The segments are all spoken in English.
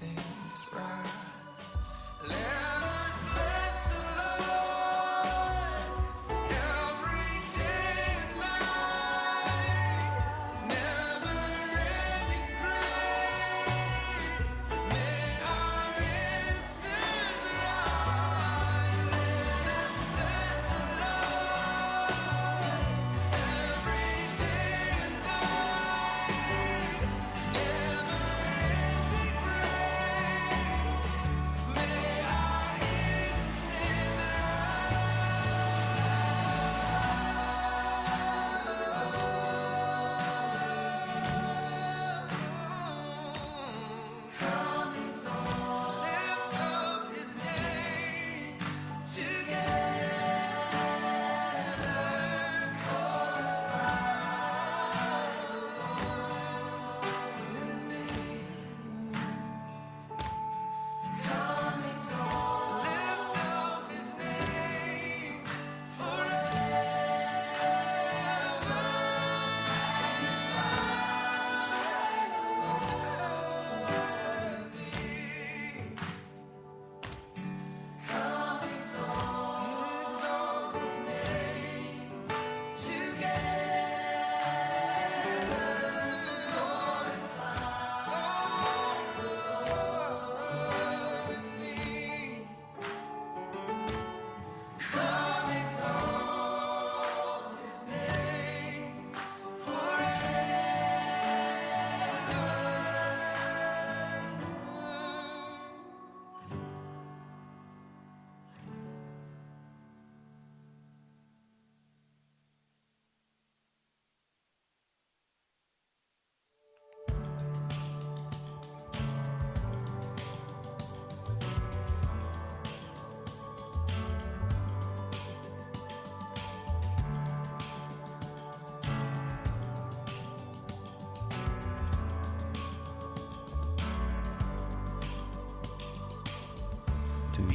incense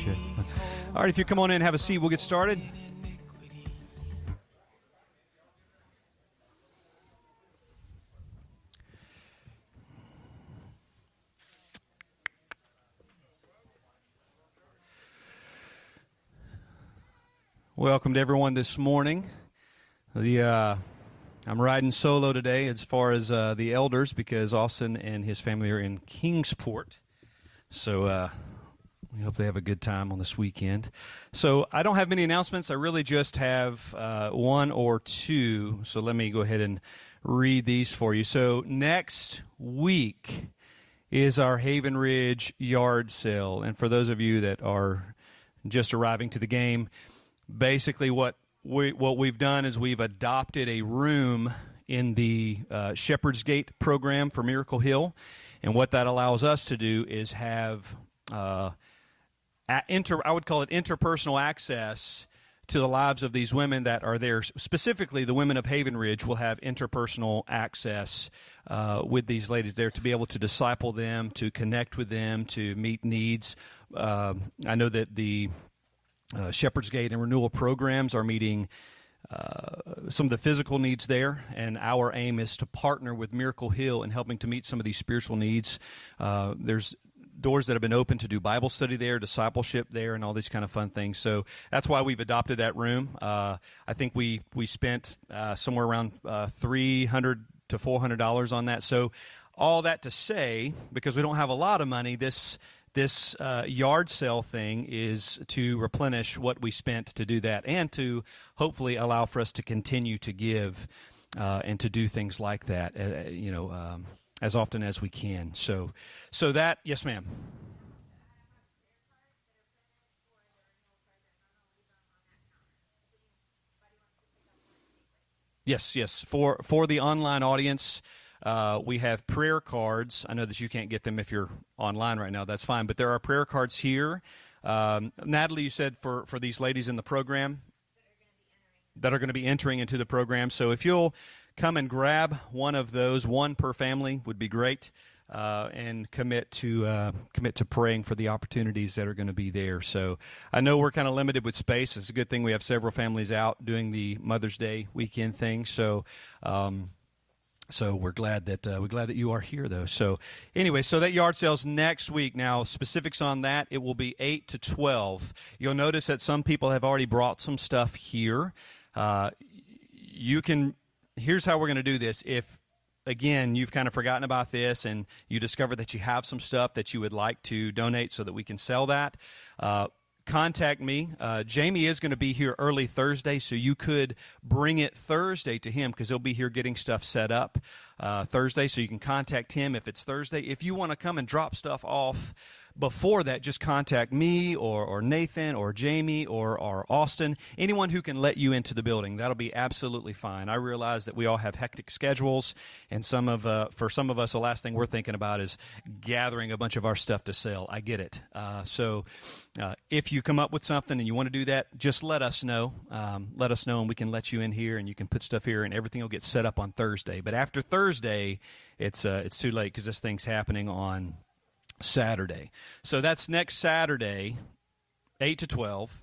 All right, if you come on in and have a seat, we'll get started. Welcome to everyone this morning. The uh, I'm riding solo today as far as uh, the elders because Austin and his family are in Kingsport. So uh, hope they have a good time on this weekend. So I don't have many announcements. I really just have uh, one or two. So let me go ahead and read these for you. So next week is our Haven Ridge yard sale. And for those of you that are just arriving to the game, basically what we what we've done is we've adopted a room in the uh, Shepherd's Gate program for Miracle Hill, and what that allows us to do is have uh, inter I would call it interpersonal access to the lives of these women that are there. Specifically, the women of Haven Ridge will have interpersonal access uh, with these ladies there to be able to disciple them, to connect with them, to meet needs. Uh, I know that the uh, Shepherd's Gate and renewal programs are meeting uh, some of the physical needs there, and our aim is to partner with Miracle Hill in helping to meet some of these spiritual needs. Uh, there's doors that have been open to do Bible study there, discipleship there, and all these kind of fun things. So that's why we've adopted that room. Uh, I think we we spent uh, somewhere around uh, three hundred to four hundred dollars on that. So all that to say, because we don't have a lot of money, this this uh, yard sale thing is to replenish what we spent to do that and to hopefully allow for us to continue to give uh, and to do things like that uh, you know um, as often as we can so so that yes ma'am Yes, yes. For for the online audience, uh, we have prayer cards. I know that you can't get them if you're online right now. That's fine. But there are prayer cards here. Um, Natalie, you said for for these ladies in the program that are going to be entering into the program. So if you'll come and grab one of those, one per family would be great. Uh, and commit to uh, commit to praying for the opportunities that are going to be there. So I know we're kind of limited with space. It's a good thing we have several families out doing the Mother's Day weekend thing. So um, So we're glad that uh, we're glad that you are here, though. So anyway, so that yard sale's next week. Now specifics on that, it will be eight to twelve. You'll notice that some people have already brought some stuff here. Uh, you can. Here's how we're going to do this. If again you've kind of forgotten about this and you discover that you have some stuff that you would like to donate so that we can sell that. Uh, contact me. Uh, Jamie is going to be here early Thursday, so you could bring it Thursday to him because he'll be here getting stuff set up uh, Thursday. So you can contact him if it's Thursday. If you want to come and drop stuff off before that, just contact me or, or Nathan or Jamie or, or Austin, anyone who can let you into the building. That'll be absolutely fine. I realize that we all have hectic schedules, and some of uh, for some of us, the last thing we're thinking about is gathering a bunch of our stuff to sell. I get it. Uh, so uh, if you come up with something and you want to do that, just let us know. Um, let us know, and we can let you in here, and you can put stuff here, and everything will get set up on Thursday. But after Thursday, it's uh, it's too late because this thing's happening on Saturday. So that's next Saturday, 8 to 12.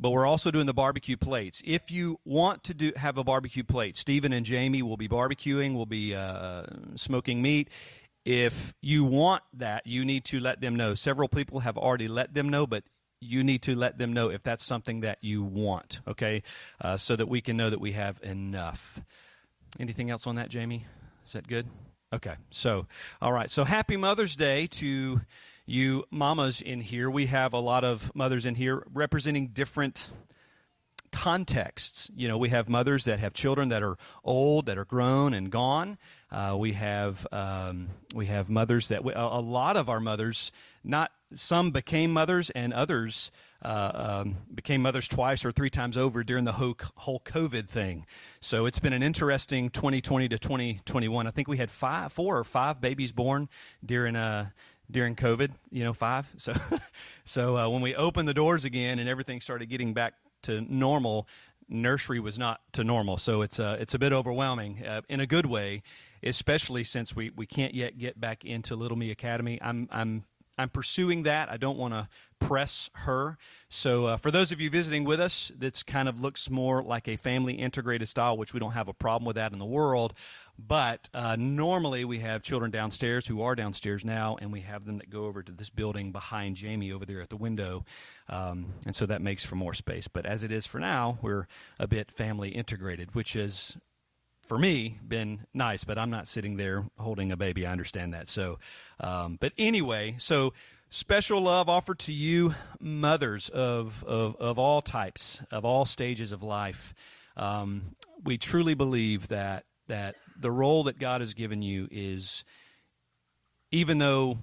But we're also doing the barbecue plates. If you want to do have a barbecue plate, Stephen and Jamie will be barbecuing, will be uh, smoking meat. If you want that, you need to let them know. Several people have already let them know, but you need to let them know if that's something that you want, okay? Uh, so that we can know that we have enough. Anything else on that, Jamie? Is that good? Okay. So, all right. So, happy Mother's Day to you mamas in here. We have a lot of mothers in here representing different contexts. You know, we have mothers that have children that are old, that are grown and gone. Uh, we have um, we have mothers that we, a, a lot of our mothers, not some became mothers and others uh, um, became mothers twice or three times over during the whole, whole COVID thing. So it's been an interesting 2020 to 2021. I think we had five, four or five babies born during uh, during COVID. You know, five. So so uh, when we opened the doors again and everything started getting back to normal, nursery was not to normal. So it's uh, it's a bit overwhelming uh, in a good way, especially since we, we can't yet get back into Little Me Academy. I'm I'm I'm pursuing that. I don't want to press her. So, uh, for those of you visiting with us, this kind of looks more like a family integrated style, which we don't have a problem with that in the world. But uh, normally we have children downstairs who are downstairs now, and we have them that go over to this building behind Jamie over there at the window. Um, and so that makes for more space. But as it is for now, we're a bit family integrated, which is for me been nice but i'm not sitting there holding a baby i understand that so um, but anyway so special love offered to you mothers of, of, of all types of all stages of life um, we truly believe that that the role that god has given you is even though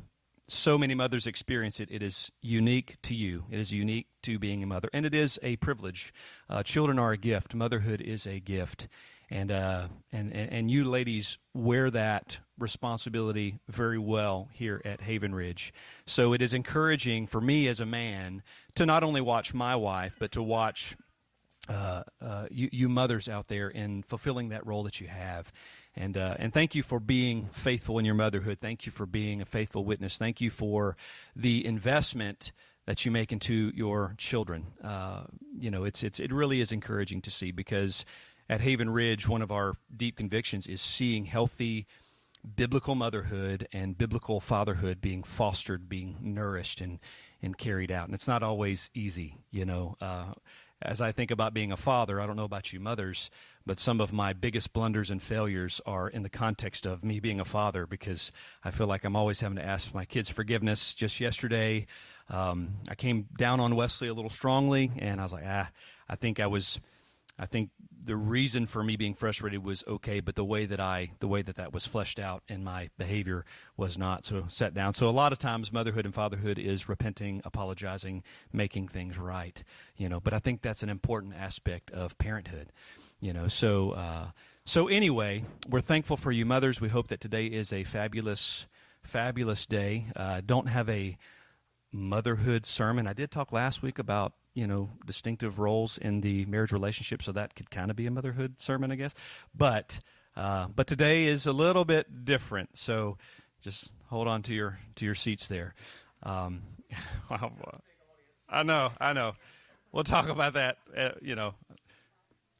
so many mothers experience it, it is unique to you. It is unique to being a mother. And it is a privilege. Uh, children are a gift. Motherhood is a gift and uh, and and you ladies wear that responsibility very well here at Haven Ridge. So it is encouraging for me as a man to not only watch my wife, but to watch uh, uh, you, you, mothers out there in fulfilling that role that you have. And uh, and thank you for being faithful in your motherhood. Thank you for being a faithful witness. Thank you for the investment that you make into your children. Uh, you know, it's it's it really is encouraging to see because at Haven Ridge, one of our deep convictions is seeing healthy biblical motherhood and biblical fatherhood being fostered, being nourished, and, and carried out. And it's not always easy, you know. Uh, as I think about being a father, I don't know about you mothers, but some of my biggest blunders and failures are in the context of me being a father because I feel like I'm always having to ask my kids forgiveness. Just yesterday, um, I came down on Wesley a little strongly, and I was like, ah, I think I was I think the reason for me being frustrated was okay, but the way that I, the way that that was fleshed out in my behavior was not. So set down. So a lot of times, motherhood and fatherhood is repenting, apologizing, making things right. You know, but I think that's an important aspect of parenthood. You know, so uh, so anyway, we're thankful for you mothers. We hope that today is a fabulous, fabulous day. Uh, don't have a motherhood sermon. I did talk last week about you know distinctive roles in the marriage relationship, so that could kind of be a motherhood sermon, I guess. But uh, but today is a little bit different, so just hold on to your to your seats there. Um, I know, I know. We'll talk about that. Uh, you know,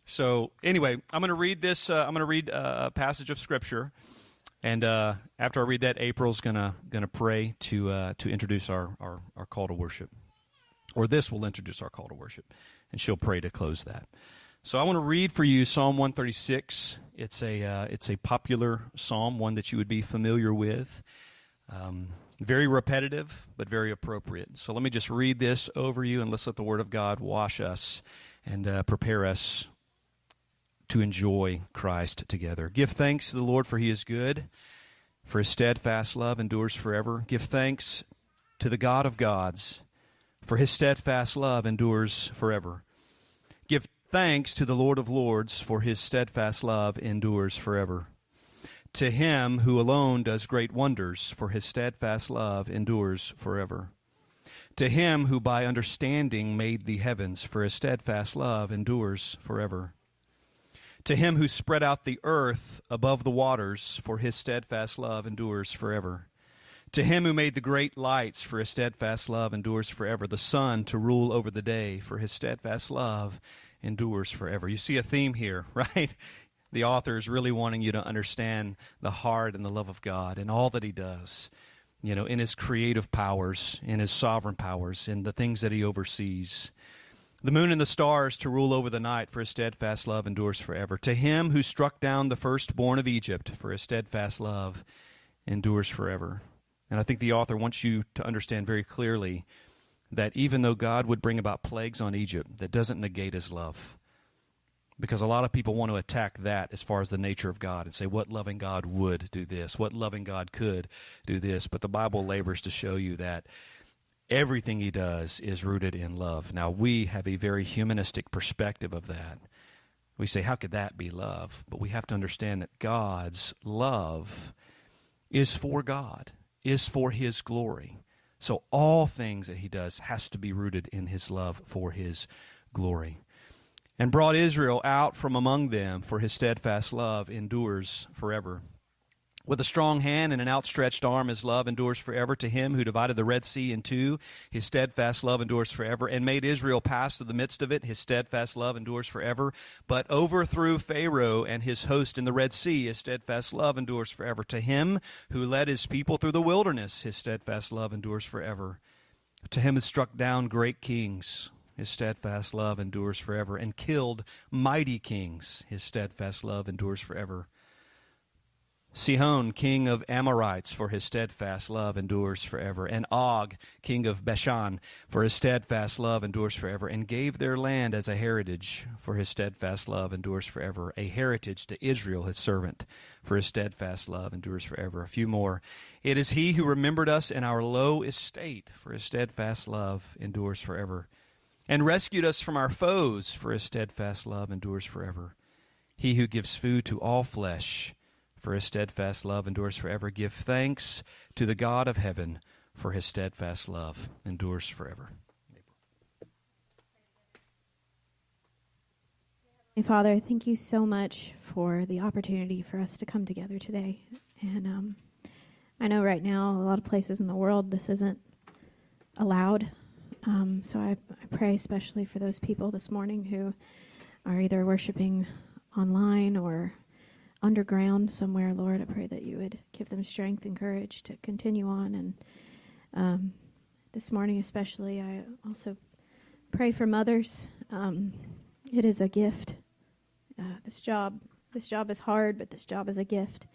So anyway, I'm going to read this. Uh, I'm going to read uh, a passage of scripture, and uh, after I read that, April's going to going to pray to uh, to introduce our, our our call to worship, or this will introduce our call to worship, and she'll pray to close that. So I want to read for you Psalm 136. It's a uh, it's a popular psalm, one that you would be familiar with. Um, very repetitive, but very appropriate. So let me just read this over you, and let's let the Word of God wash us and uh, prepare us to enjoy Christ together. Give thanks to the Lord, for He is good, for His steadfast love endures forever. Give thanks to the God of gods, for His steadfast love endures forever. Give thanks to the Lord of lords, for His steadfast love endures forever to him who alone does great wonders, for his steadfast love endures forever. To him who by understanding made the heavens, for his steadfast love endures forever. To him who spread out the earth above the waters, for his steadfast love endures forever. To him who made the great lights, for his steadfast love endures forever. The sun to rule over the day, for his steadfast love endures forever. You see a theme here, right? the author is really wanting you to understand the heart and the love of God and all that He does, you know, in His creative powers, in His sovereign powers, in the things that He oversees. The moon and the stars to rule over the night, for His steadfast love endures forever. To Him who struck down the firstborn of Egypt, for His steadfast love endures forever. And I think the author wants you to understand very clearly that even though God would bring about plagues on Egypt, that doesn't negate His love because a lot of people want to attack that as far as the nature of God and say what loving God would do this, what loving God could do this. But the Bible labors to show you that everything he does is rooted in love. Now, we have a very humanistic perspective of that. We say, how could that be love? But we have to understand that God's love is for God, is for his glory. So all things that he does has to be rooted in his love for his glory and brought Israel out from among them, for his steadfast love endures forever. With a strong hand and an outstretched arm, his love endures forever. To him who divided the Red Sea in two, his steadfast love endures forever, and made Israel pass through the midst of it, his steadfast love endures forever. But overthrew Pharaoh and his host in the Red Sea, his steadfast love endures forever. To him who led his people through the wilderness, his steadfast love endures forever. To him who struck down great kings, his steadfast love endures forever, and killed mighty kings. His steadfast love endures forever. Sihon, king of Amorites, for his steadfast love endures forever. And Og, king of Bashan, for his steadfast love endures forever. And gave their land as a heritage, for his steadfast love endures forever. A heritage to Israel, his servant, for his steadfast love endures forever. A few more. It is he who remembered us in our low estate, for his steadfast love endures forever and rescued us from our foes, for his steadfast love endures forever. He who gives food to all flesh, for his steadfast love endures forever. Give thanks to the God of heaven, for his steadfast love endures forever. Father, thank you so much for the opportunity for us to come together today. And um, I know right now, a lot of places in the world, this isn't allowed. Um, so I, I pray especially for those people this morning who are either worshiping online or underground somewhere, Lord. I pray that you would give them strength and courage to continue on. And um, this morning, especially, I also pray for mothers. Um, it is a gift. Uh, this job, this job is hard, but this job is a gift.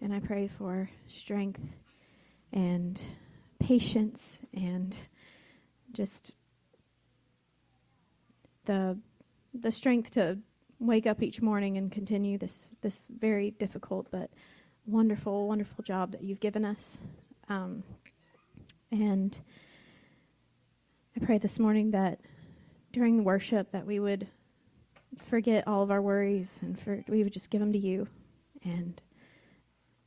And I pray for strength and patience and just the the strength to wake up each morning and continue this this very difficult but wonderful wonderful job that you've given us um, and I pray this morning that during worship that we would forget all of our worries and for, we would just give them to you and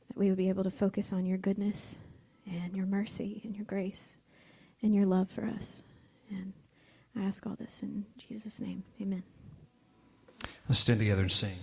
that we would be able to focus on your goodness and your mercy and your grace and your love for us. And I ask all this in Jesus' name. Amen. Let's stand together and sing.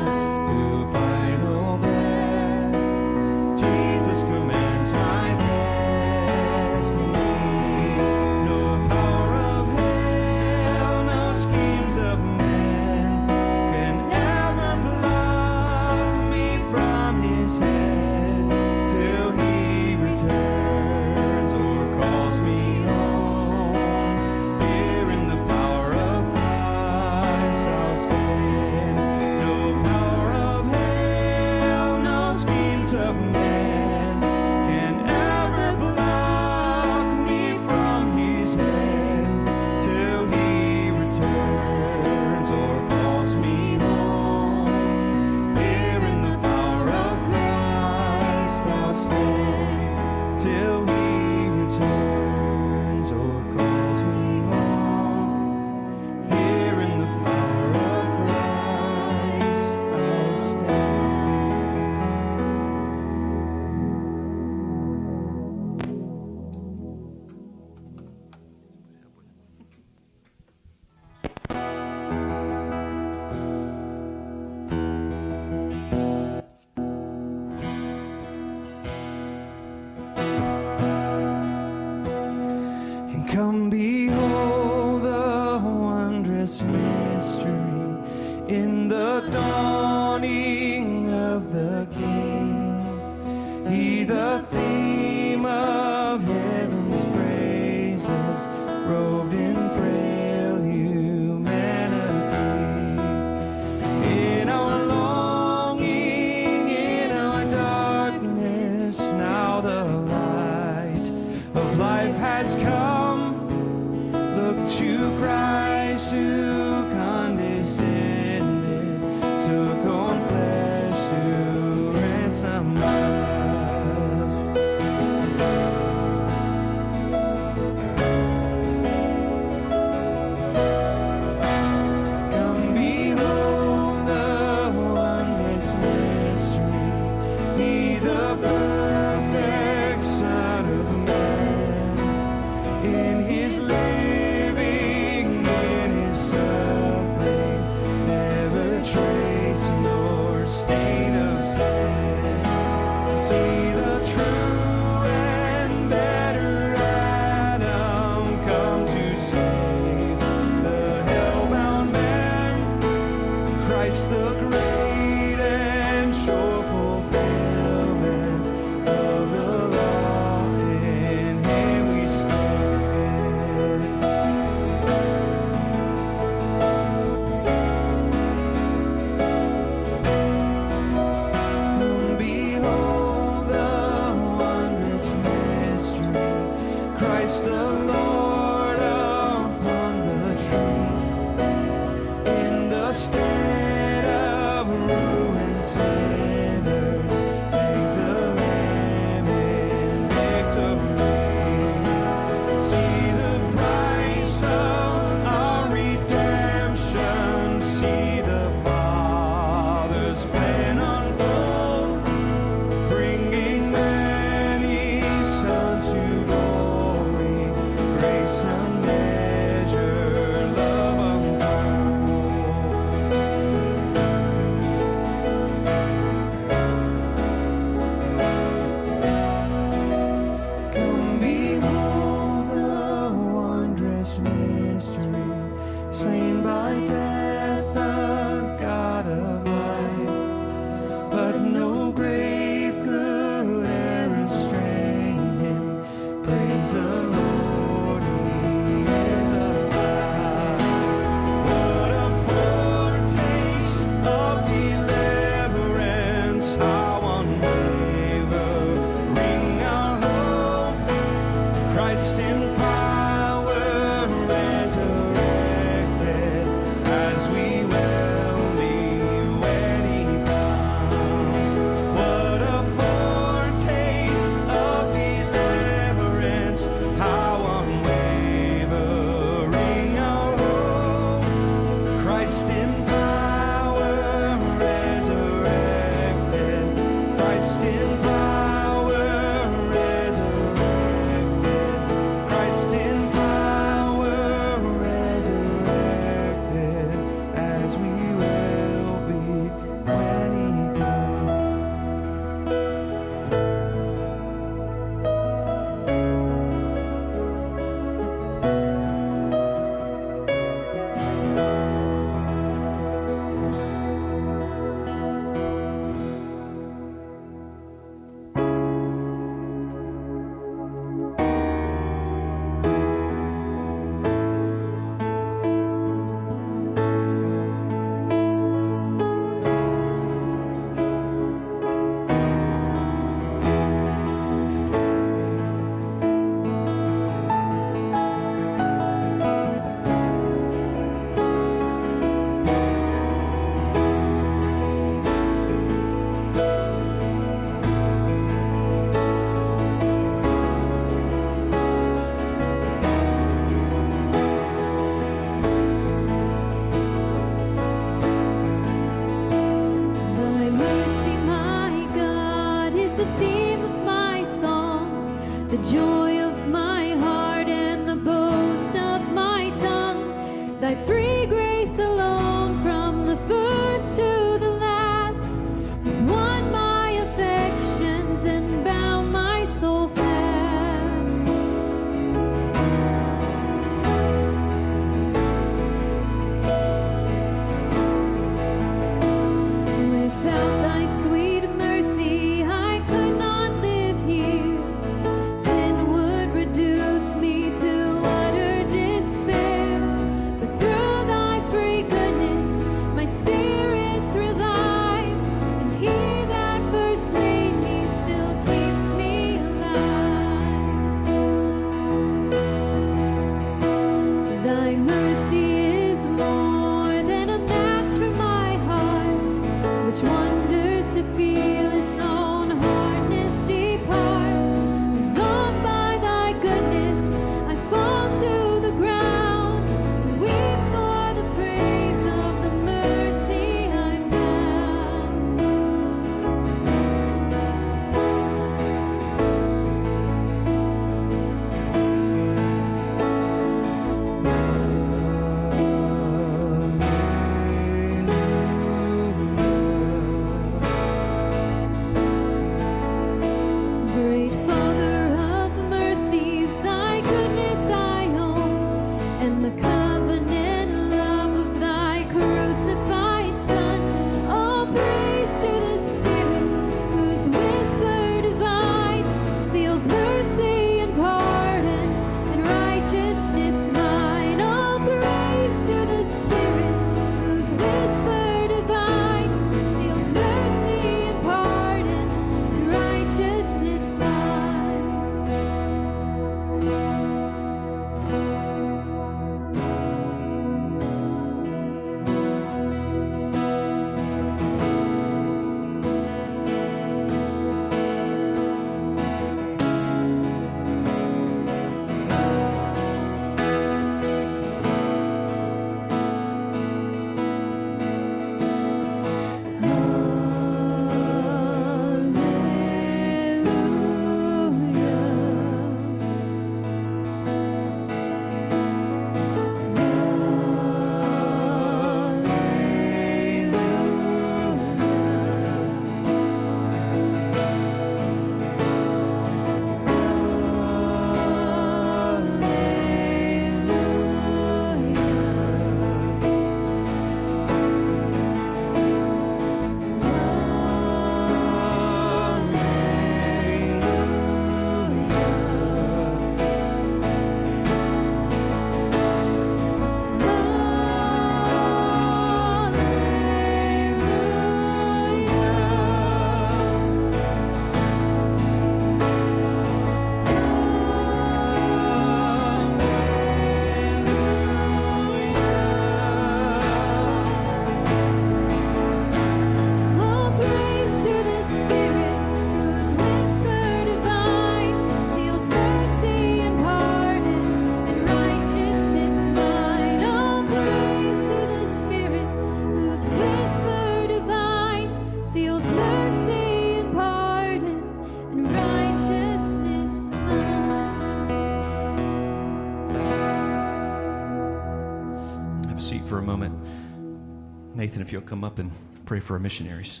You'll come up and pray for our missionaries.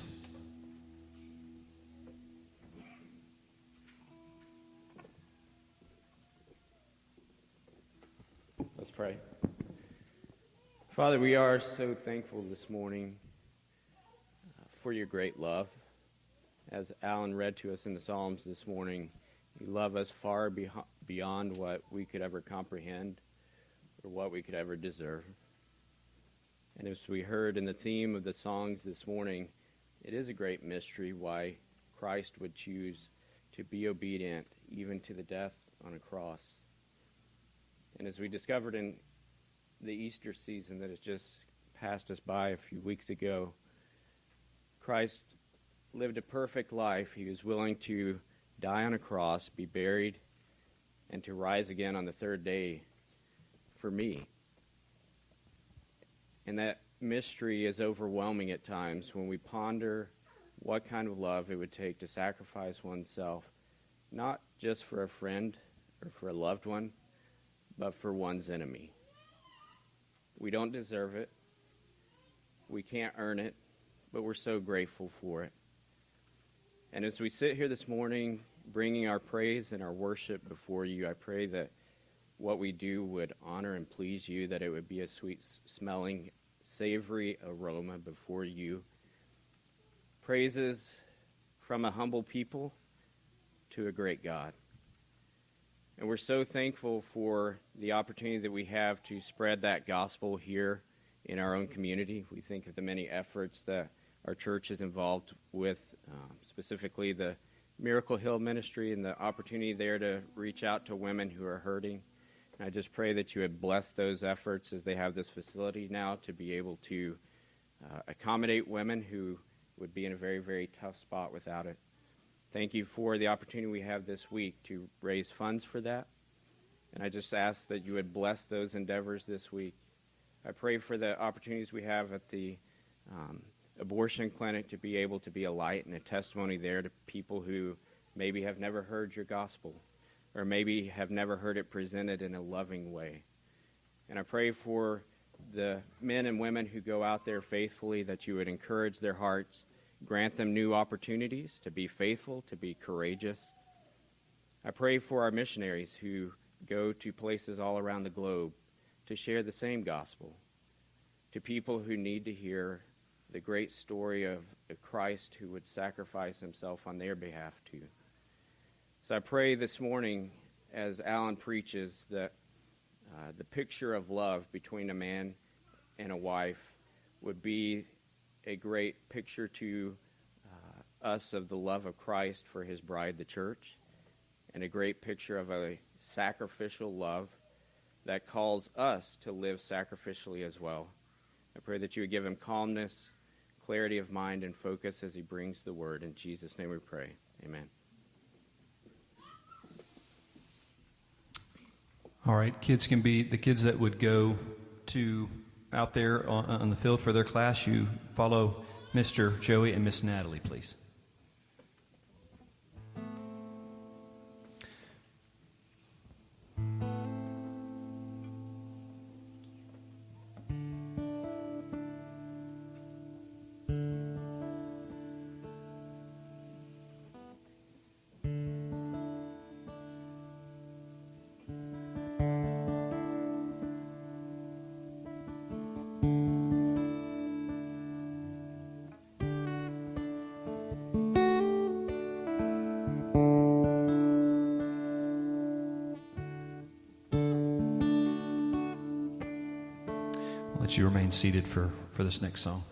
Let's pray. Father, we are so thankful this morning uh, for your great love. As Alan read to us in the Psalms this morning, you love us far beyond what we could ever comprehend or what we could ever deserve. And as we heard in the theme of the songs this morning, it is a great mystery why Christ would choose to be obedient even to the death on a cross. And as we discovered in the Easter season that has just passed us by a few weeks ago, Christ lived a perfect life. He was willing to die on a cross, be buried, and to rise again on the third day for me. And that mystery is overwhelming at times when we ponder what kind of love it would take to sacrifice oneself, not just for a friend or for a loved one, but for one's enemy. We don't deserve it. We can't earn it, but we're so grateful for it. And as we sit here this morning, bringing our praise and our worship before you, I pray that what we do would honor and please you, that it would be a sweet smelling, savory aroma before you. Praises from a humble people to a great God. And we're so thankful for the opportunity that we have to spread that gospel here in our own community. We think of the many efforts that our church is involved with, um, specifically the Miracle Hill Ministry and the opportunity there to reach out to women who are hurting. I just pray that you would bless those efforts as they have this facility now to be able to uh, accommodate women who would be in a very, very tough spot without it. Thank you for the opportunity we have this week to raise funds for that. And I just ask that you would bless those endeavors this week. I pray for the opportunities we have at the um, abortion clinic to be able to be a light and a testimony there to people who maybe have never heard your gospel or maybe have never heard it presented in a loving way. And I pray for the men and women who go out there faithfully that you would encourage their hearts Grant them new opportunities to be faithful, to be courageous. I pray for our missionaries who go to places all around the globe to share the same gospel to people who need to hear the great story of Christ who would sacrifice himself on their behalf too. So I pray this morning, as Alan preaches, that uh, the picture of love between a man and a wife would be a great picture to uh, us of the love of Christ for his bride, the church, and a great picture of a sacrificial love that calls us to live sacrificially as well. I pray that you would give him calmness, clarity of mind, and focus as he brings the word. In Jesus' name we pray. Amen. All right, kids can be the kids that would go to out there on, on the field for their class. You follow Mr. Joey and Miss Natalie, please. Seated for, for this next song.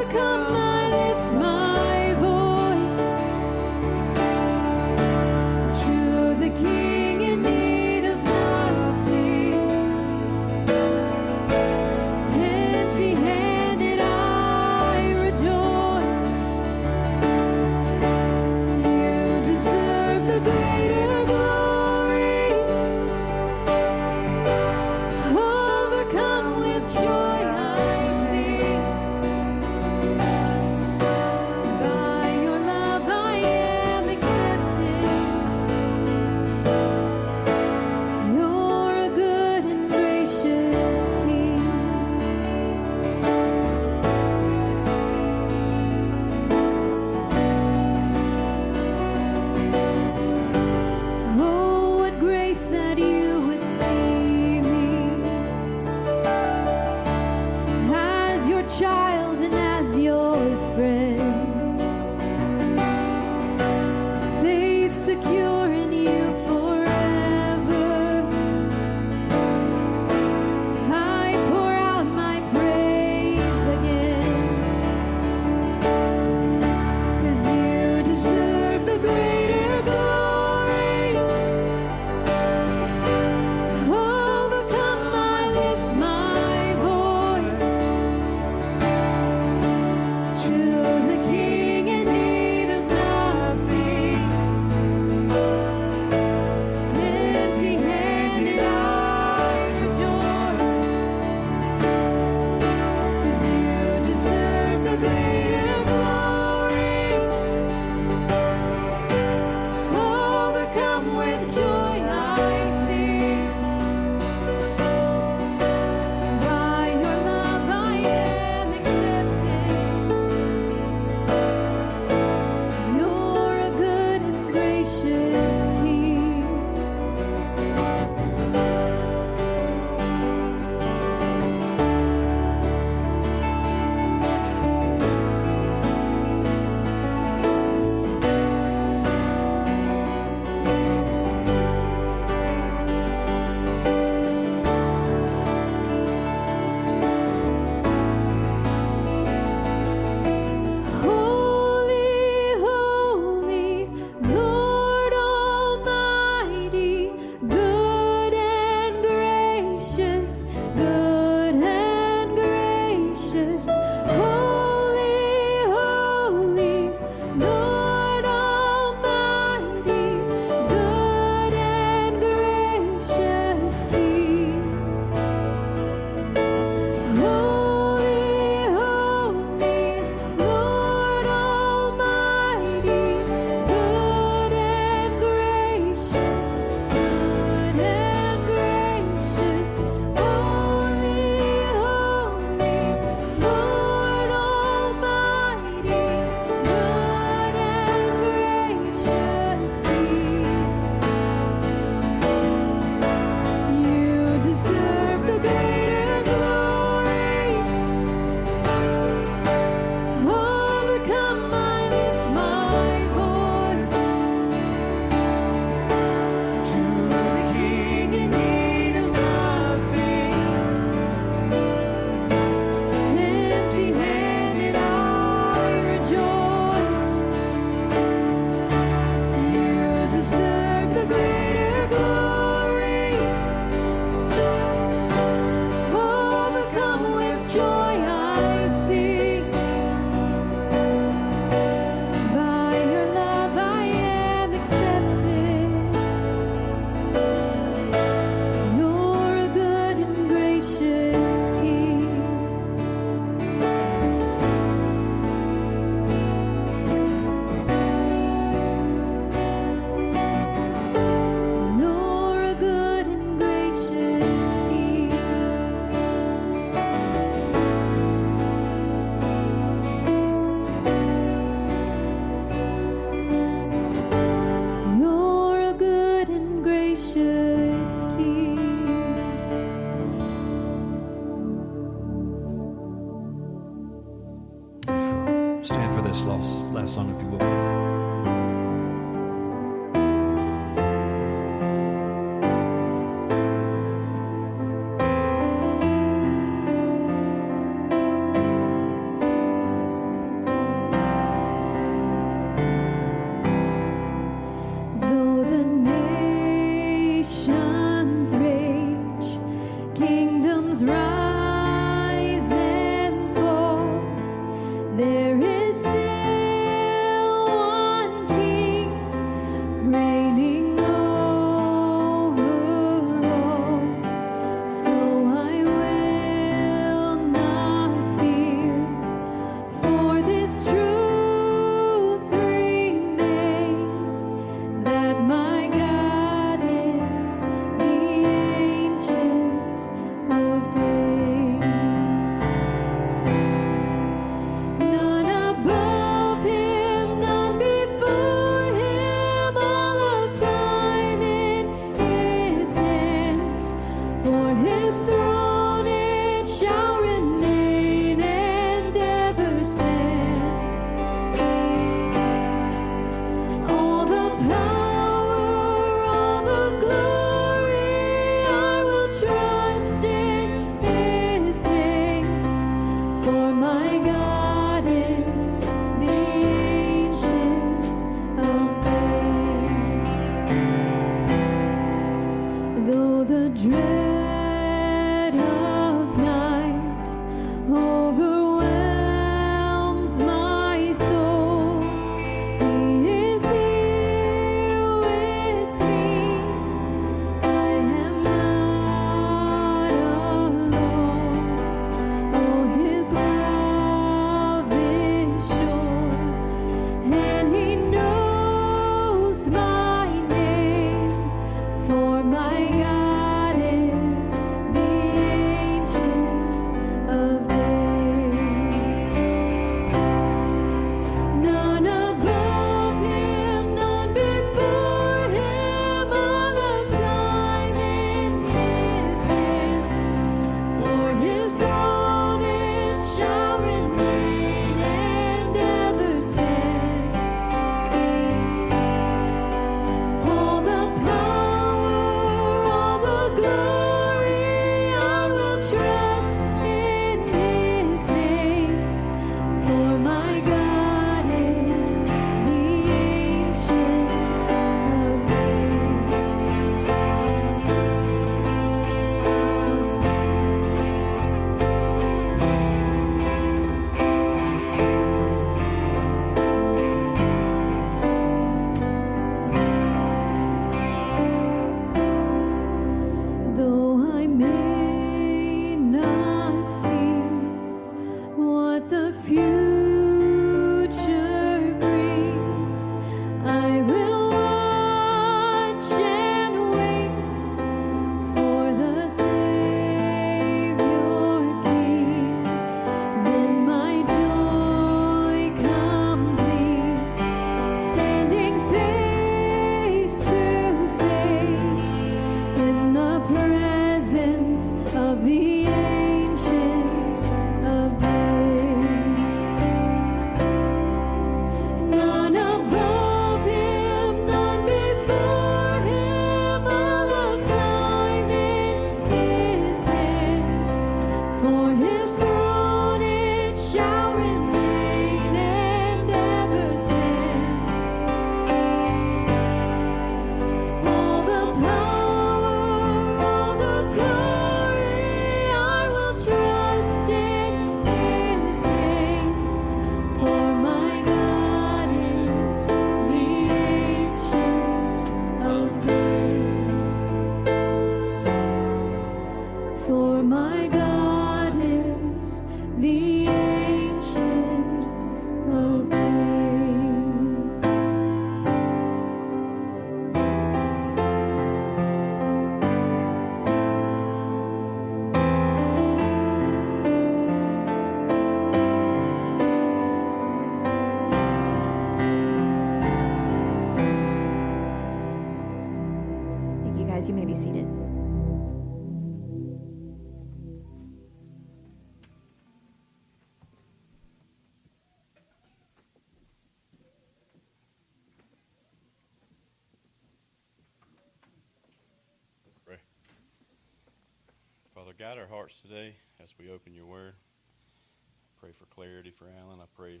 today as we open your word. I pray for clarity for Alan. I pray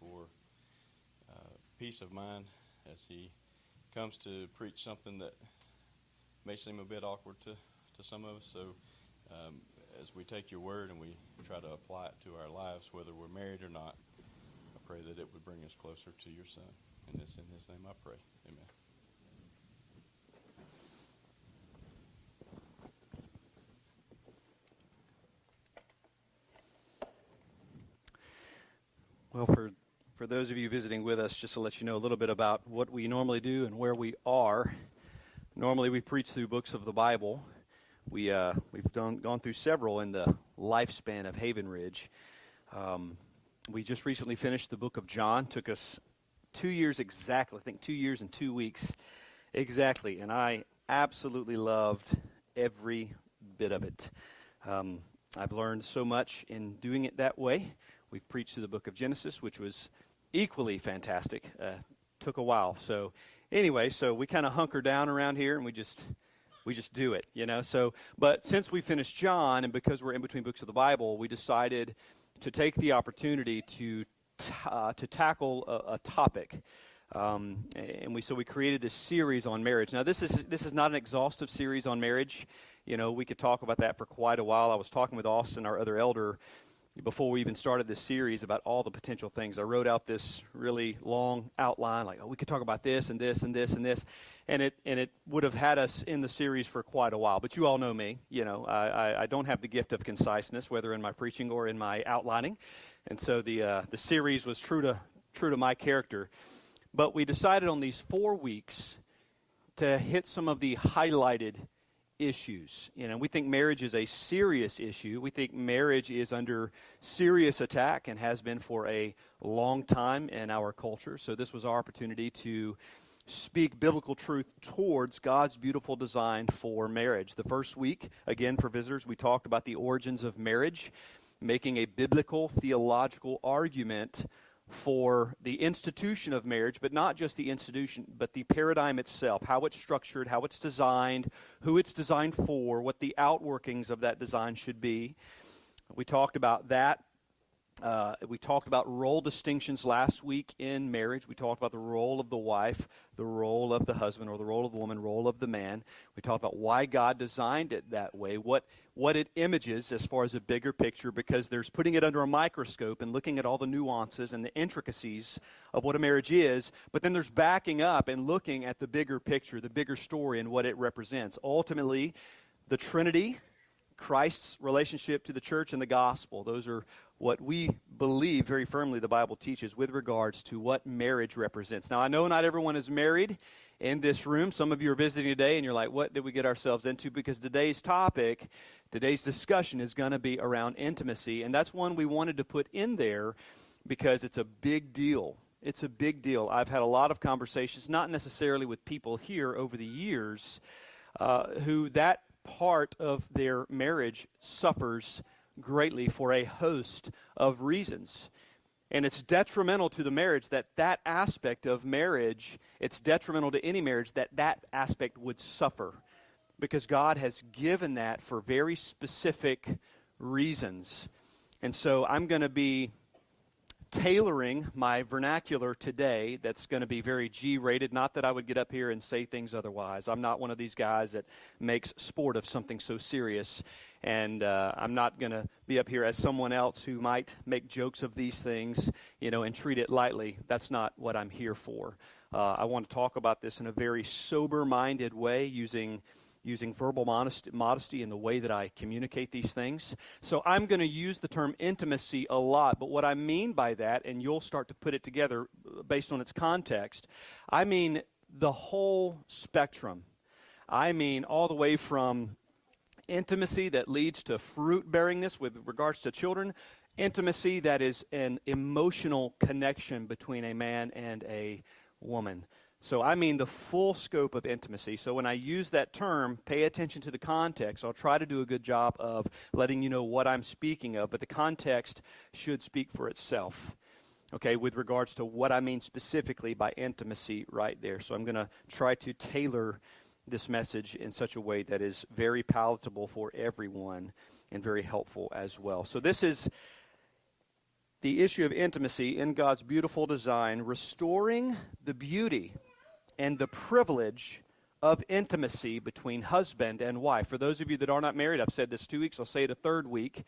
for uh, peace of mind as he comes to preach something that may seem a bit awkward to, to some of us. So um, as we take your word and we try to apply it to our lives, whether we're married or not, I pray that it would bring us closer to your son. And it's in his name I pray. Amen. Well, for, for those of you visiting with us, just to let you know a little bit about what we normally do and where we are. Normally, we preach through books of the Bible. We, uh, we've done, gone through several in the lifespan of Haven Ridge. Um, we just recently finished the book of John. Took us two years exactly, I think two years and two weeks exactly. And I absolutely loved every bit of it. Um, I've learned so much in doing it that way. We've preached through the book of Genesis, which was equally fantastic. Uh, took a while. So, anyway, so we kind of hunker down around here and we just we just do it, you know. So, but since we finished John and because we're in between books of the Bible, we decided to take the opportunity to t- uh, to tackle a, a topic. Um, and we so we created this series on marriage. Now this is this is not an exhaustive series on marriage. You know, we could talk about that for quite a while. I was talking with Austin, our other elder, before we even started this series about all the potential things. I wrote out this really long outline, like, oh, we could talk about this and this and this and this, and it and it would have had us in the series for quite a while. But you all know me, you know, I, I, I don't have the gift of conciseness, whether in my preaching or in my outlining, and so the uh, the series was true to true to my character. But we decided on these four weeks to hit some of the highlighted issues. You know, we think marriage is a serious issue. We think marriage is under serious attack and has been for a long time in our culture. So this was our opportunity to speak biblical truth towards God's beautiful design for marriage. The first week, again for visitors, we talked about the origins of marriage, making a biblical theological argument for the institution of marriage, but not just the institution, but the paradigm itself, how it's structured, how it's designed, who it's designed for, what the outworkings of that design should be. We talked about that uh, we talked about role distinctions last week in marriage. We talked about the role of the wife, the role of the husband, or the role of the woman, role of the man. We talked about why God designed it that way, what, what it images as far as a bigger picture, because there's putting it under a microscope and looking at all the nuances and the intricacies of what a marriage is, but then there's backing up and looking at the bigger picture, the bigger story, and what it represents. Ultimately, the Trinity, Christ's relationship to the church and the gospel. Those are what we believe very firmly the Bible teaches with regards to what marriage represents. Now, I know not everyone is married in this room. Some of you are visiting today and you're like, what did we get ourselves into? Because today's topic, today's discussion is going to be around intimacy. And that's one we wanted to put in there because it's a big deal. It's a big deal. I've had a lot of conversations, not necessarily with people here over the years, uh, who that part of their marriage suffers greatly for a host of reasons. And it's detrimental to the marriage that that aspect of marriage, it's detrimental to any marriage that that aspect would suffer. Because God has given that for very specific reasons. And so I'm going to be tailoring my vernacular today that's going to be very G rated. Not that I would get up here and say things otherwise. I'm not one of these guys that makes sport of something so serious. And uh, I'm not going to be up here as someone else who might make jokes of these things, you know, and treat it lightly. That's not what I'm here for. Uh, I want to talk about this in a very sober minded way using using verbal modesty in the way that I communicate these things. So I'm going to use the term intimacy a lot, but what I mean by that, and you'll start to put it together uh, based on its context, I mean the whole spectrum. I mean all the way from intimacy that leads to fruit bearingness with regards to children, intimacy that is an emotional connection between a man and a woman. So I mean the full scope of intimacy. So when I use that term, pay attention to the context. I'll try to do a good job of letting you know what I'm speaking of, but the context should speak for itself. Okay, with regards to what I mean specifically by intimacy right there. So I'm going to try to tailor this message in such a way that is very palatable for everyone and very helpful as well. So this is the issue of intimacy in God's beautiful design, restoring the beauty and the privilege of intimacy between husband and wife. For those of you that are not married, I've said this two weeks, I'll say it a third week.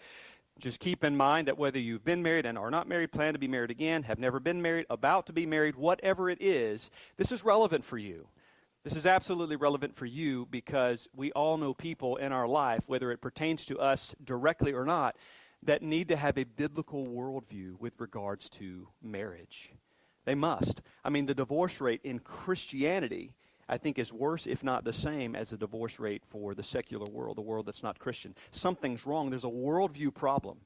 Just keep in mind that whether you've been married and are not married, plan to be married again, have never been married, about to be married, whatever it is, this is relevant for you. This is absolutely relevant for you because we all know people in our life, whether it pertains to us directly or not, that need to have a biblical worldview with regards to marriage. They must. I mean, the divorce rate in Christianity, I think, is worse, if not the same, as the divorce rate for the secular world, the world that's not Christian. Something's wrong. There's a worldview problem.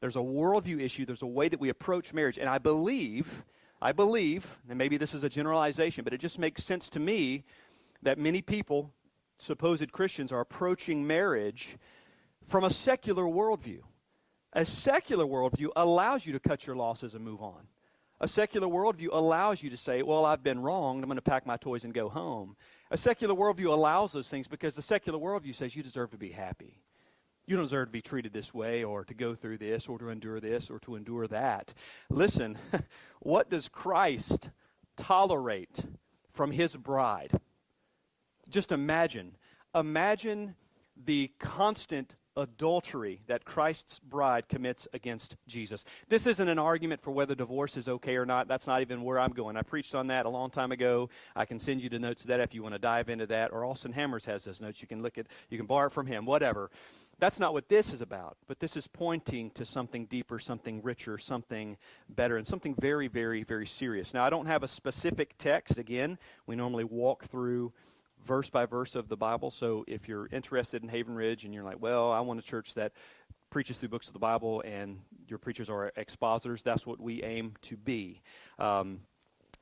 There's a worldview issue. There's a way that we approach marriage. And I believe, I believe, and maybe this is a generalization, but it just makes sense to me that many people, supposed Christians, are approaching marriage from a secular worldview. A secular worldview allows you to cut your losses and move on. A secular worldview allows you to say, Well, I've been wronged. I'm going to pack my toys and go home. A secular worldview allows those things because the secular worldview says you deserve to be happy. You don't deserve to be treated this way or to go through this or to endure this or to endure that. Listen, what does Christ tolerate from his bride? Just imagine. Imagine the constant adultery that Christ's bride commits against Jesus. This isn't an argument for whether divorce is okay or not. That's not even where I'm going. I preached on that a long time ago. I can send you the notes of that if you want to dive into that. Or Austin Hammers has those notes. You can look at, you can borrow from him, whatever. That's not what this is about, but this is pointing to something deeper, something richer, something better, and something very, very, very serious. Now, I don't have a specific text. Again, we normally walk through verse by verse of the Bible. So if you're interested in Haven Ridge and you're like, well, I want a church that preaches through books of the Bible and your preachers are expositors, that's what we aim to be. Um,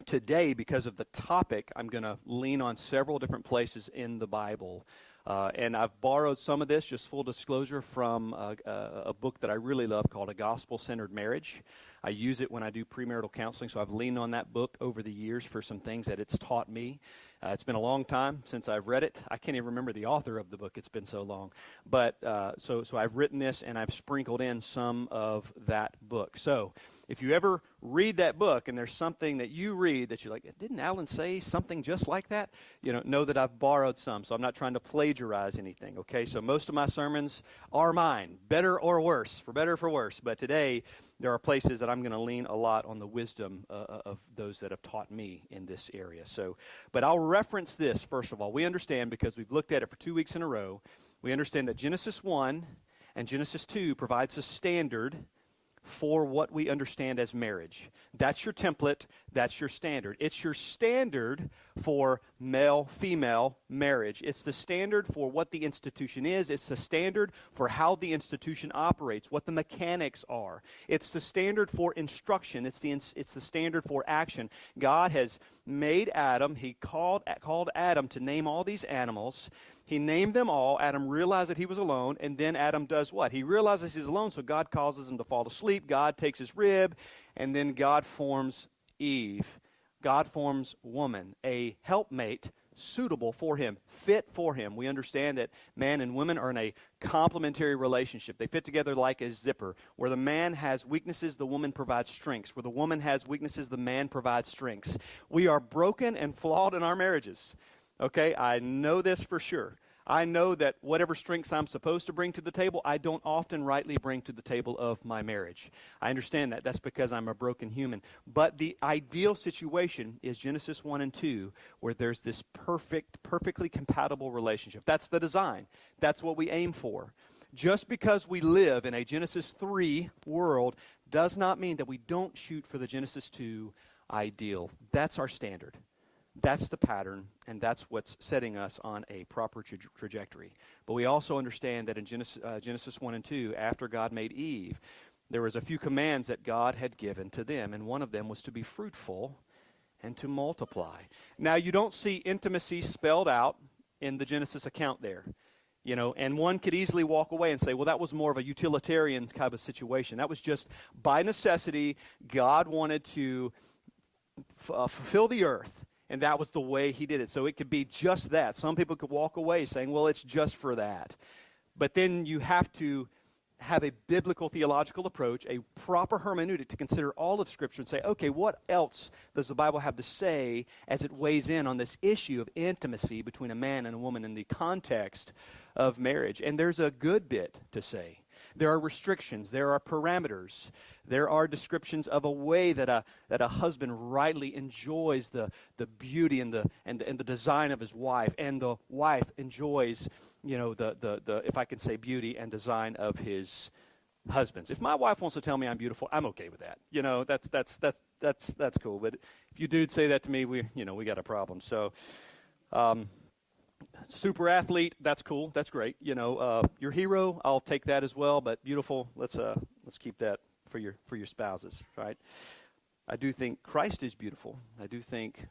today, because of the topic, I'm going to lean on several different places in the Bible. Uh, and I've borrowed some of this, just full disclosure, from a, a, a book that I really love called A Gospel Centered Marriage. I use it when I do premarital counseling, so I've leaned on that book over the years for some things that it's taught me. Uh, it's been a long time since I've read it. I can't even remember the author of the book. It's been so long. But uh, so so I've written this and I've sprinkled in some of that book. So if you ever read that book and there's something that you read that you're like, didn't Alan say something just like that? You know, know that I've borrowed some. So I'm not trying to plagiarize anything. Okay. So most of my sermons are mine, better or worse, for better or for worse. But today there are places that I'm going to lean a lot on the wisdom uh, uh, of those that have taught me in this area. So, but I'll reference this first of all. We understand because we've looked at it for two weeks in a row. We understand that Genesis 1 and Genesis 2 provides a standard for what we understand as marriage. That's your template, that's your standard. It's your standard for male female marriage. It's the standard for what the institution is, it's the standard for how the institution operates, what the mechanics are. It's the standard for instruction, it's the, it's the standard for action. God has made Adam, He called, called Adam to name all these animals. He named them all. Adam realized that he was alone, and then Adam does what? He realizes he's alone, so God causes him to fall asleep. God takes his rib, and then God forms Eve. God forms woman, a helpmate suitable for him, fit for him. We understand that man and women are in a complementary relationship. They fit together like a zipper. Where the man has weaknesses, the woman provides strengths. Where the woman has weaknesses, the man provides strengths. We are broken and flawed in our marriages. Okay, I know this for sure. I know that whatever strengths I'm supposed to bring to the table, I don't often rightly bring to the table of my marriage. I understand that. That's because I'm a broken human. But the ideal situation is Genesis 1 and 2, where there's this perfect, perfectly compatible relationship. That's the design, that's what we aim for. Just because we live in a Genesis 3 world does not mean that we don't shoot for the Genesis 2 ideal. That's our standard. That's the pattern, and that's what's setting us on a proper tra- trajectory. But we also understand that in Genesis, uh, Genesis 1 and 2, after God made Eve, there was a few commands that God had given to them, and one of them was to be fruitful and to multiply. Now, you don't see intimacy spelled out in the Genesis account there. You know, and one could easily walk away and say, well, that was more of a utilitarian kind of situation. That was just by necessity, God wanted to f- uh, fulfill the earth and that was the way he did it. So it could be just that. Some people could walk away saying, well, it's just for that. But then you have to have a biblical theological approach, a proper hermeneutic to consider all of Scripture and say, okay, what else does the Bible have to say as it weighs in on this issue of intimacy between a man and a woman in the context of marriage? And there's a good bit to say. There are restrictions, there are parameters, there are descriptions of a way that a, that a husband rightly enjoys the, the beauty and the, and, the, and the design of his wife, and the wife enjoys, you know, the, the, the, if I can say, beauty and design of his husbands. If my wife wants to tell me I'm beautiful, I'm okay with that. You know, that's that's that's that's that's cool. But if you dudes say that to me, we you know we got a problem. So, um, super athlete, that's cool. That's great. You know, uh, your hero, I'll take that as well. But beautiful, let's uh let's keep that for your for your spouses, right? I do think Christ is beautiful. I do think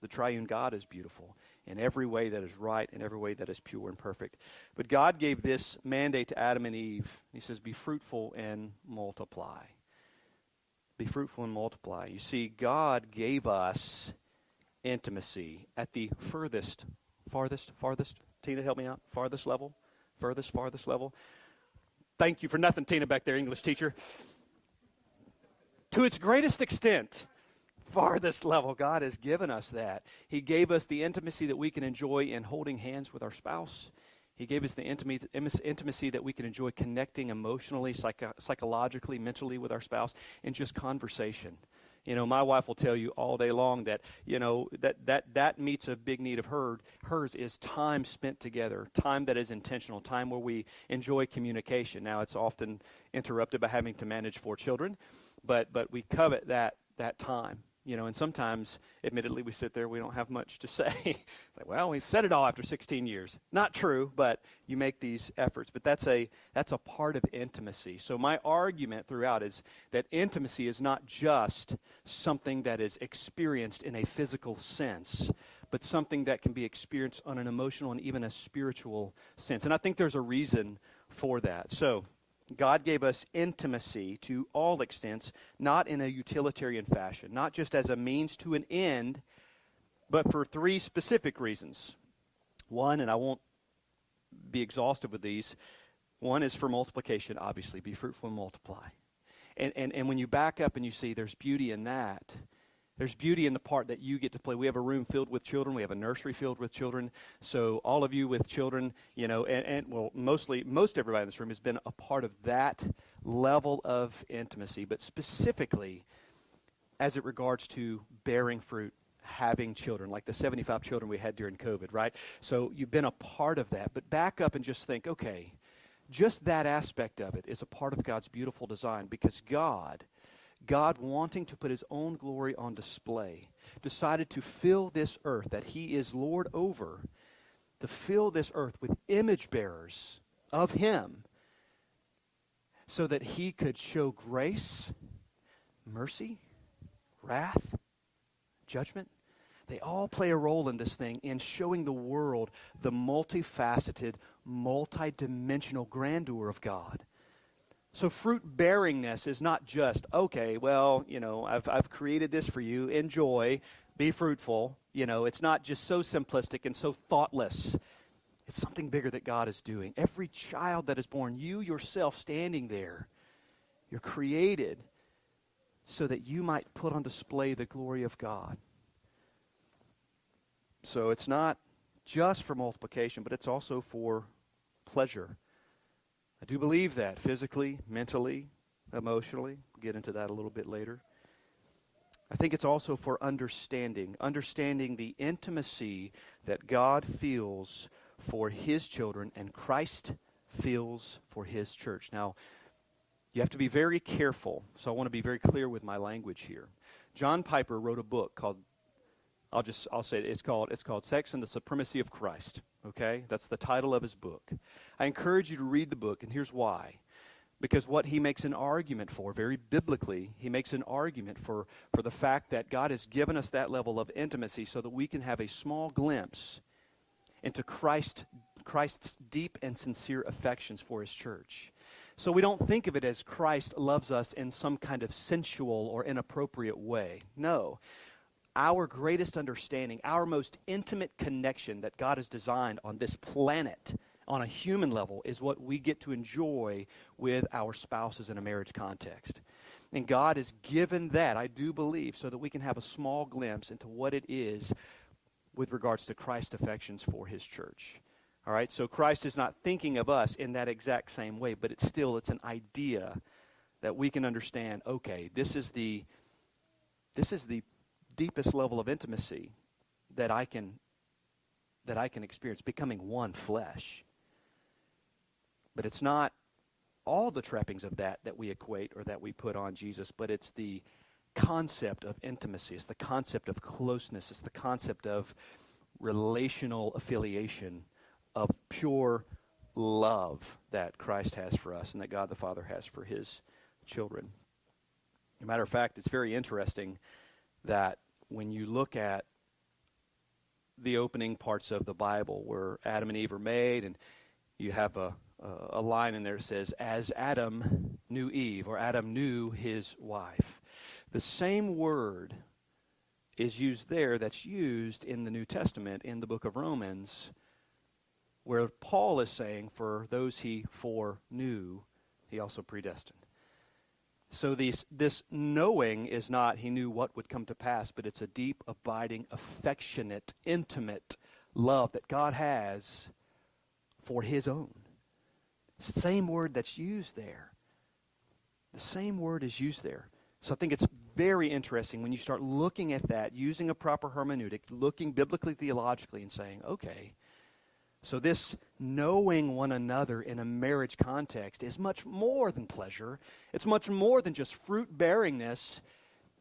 the triune God is beautiful in every way that is right, in every way that is pure and perfect. But God gave this mandate to Adam and Eve. He says, Be fruitful and multiply. Be fruitful and multiply. You see, God gave us intimacy at the furthest, farthest, farthest. Tina, help me out. Farthest level? Furthest, farthest level. Thank you for nothing, Tina, back there, English teacher. To its greatest extent, farthest level, God has given us that. He gave us the intimacy that we can enjoy in holding hands with our spouse. He gave us the intimacy that we can enjoy connecting emotionally, psycho- psychologically, mentally with our spouse in just conversation. You know, my wife will tell you all day long that, you know, that, that, that meets a big need of her, hers is time spent together, time that is intentional, time where we enjoy communication. Now, it's often interrupted by having to manage four children, but, but we covet that, that time you know, and sometimes, admittedly, we sit there, we don't have much to say. like, well, we've said it all after 16 years. Not true, but you make these efforts. But that's a, that's a part of intimacy. So my argument throughout is that intimacy is not just something that is experienced in a physical sense, but something that can be experienced on an emotional and even a spiritual sense. And I think there's a reason for that. So God gave us intimacy to all extents, not in a utilitarian fashion, not just as a means to an end, but for three specific reasons. One, and I won't be exhaustive with these, one is for multiplication, obviously, be fruitful and multiply. And, and, and when you back up and you see there's beauty in that, there's beauty in the part that you get to play. We have a room filled with children. We have a nursery filled with children. So all of you with children, you know, and, and well, mostly most everybody in this room has been a part of that level of intimacy, but specifically as it regards to bearing fruit having children, like the 75 children we had during COVID, right? So you've been a part of that. But back up and just think, okay, just that aspect of it is a part of God's beautiful design because God God, wanting to put his own glory on display, decided to fill this earth that he is Lord over, to fill this earth with image bearers of him, so that he could show grace, mercy, wrath, judgment. They all play a role in this thing in showing the world the multifaceted, multidimensional grandeur of God. So fruit bearingness is not just, okay, well, you know, I've, I've created this for you. Enjoy. Be fruitful. You know, it's not just so simplistic and so thoughtless. It's something bigger that God is doing. Every child that is born, you yourself standing there, you're created so that you might put on display the glory of God. So it's not just for multiplication, but it's also for pleasure. I do believe that physically, mentally, emotionally. We'll get into that a little bit later. I think it's also for understanding, understanding the intimacy that God feels for his children and Christ feels for his church. Now, you have to be very careful, so I want to be very clear with my language here. John Piper wrote a book called I'll just I'll say it, it's called it's called Sex and the Supremacy of Christ. Okay? That's the title of his book. I encourage you to read the book, and here's why. Because what he makes an argument for, very biblically, he makes an argument for, for the fact that God has given us that level of intimacy so that we can have a small glimpse into Christ, Christ's deep and sincere affections for his church. So we don't think of it as Christ loves us in some kind of sensual or inappropriate way. No our greatest understanding, our most intimate connection that God has designed on this planet on a human level is what we get to enjoy with our spouses in a marriage context. And God has given that, I do believe, so that we can have a small glimpse into what it is with regards to Christ's affections for his church. All right, so Christ is not thinking of us in that exact same way, but it's still it's an idea that we can understand, okay, this is the this is the deepest level of intimacy that I can that I can experience becoming one flesh. But it's not all the trappings of that that we equate or that we put on Jesus, but it's the concept of intimacy. It's the concept of closeness. It's the concept of relational affiliation, of pure love that Christ has for us and that God the Father has for his children. As a matter of fact, it's very interesting that when you look at the opening parts of the Bible where Adam and Eve are made, and you have a, a line in there that says, As Adam knew Eve, or Adam knew his wife. The same word is used there that's used in the New Testament in the book of Romans, where Paul is saying, For those he foreknew, he also predestined. So these, this knowing is not he knew what would come to pass, but it's a deep, abiding, affectionate, intimate love that God has for his own. Same word that's used there. The same word is used there. So I think it's very interesting when you start looking at that, using a proper hermeneutic, looking biblically, theologically, and saying, okay, so, this knowing one another in a marriage context is much more than pleasure. It's much more than just fruit bearingness.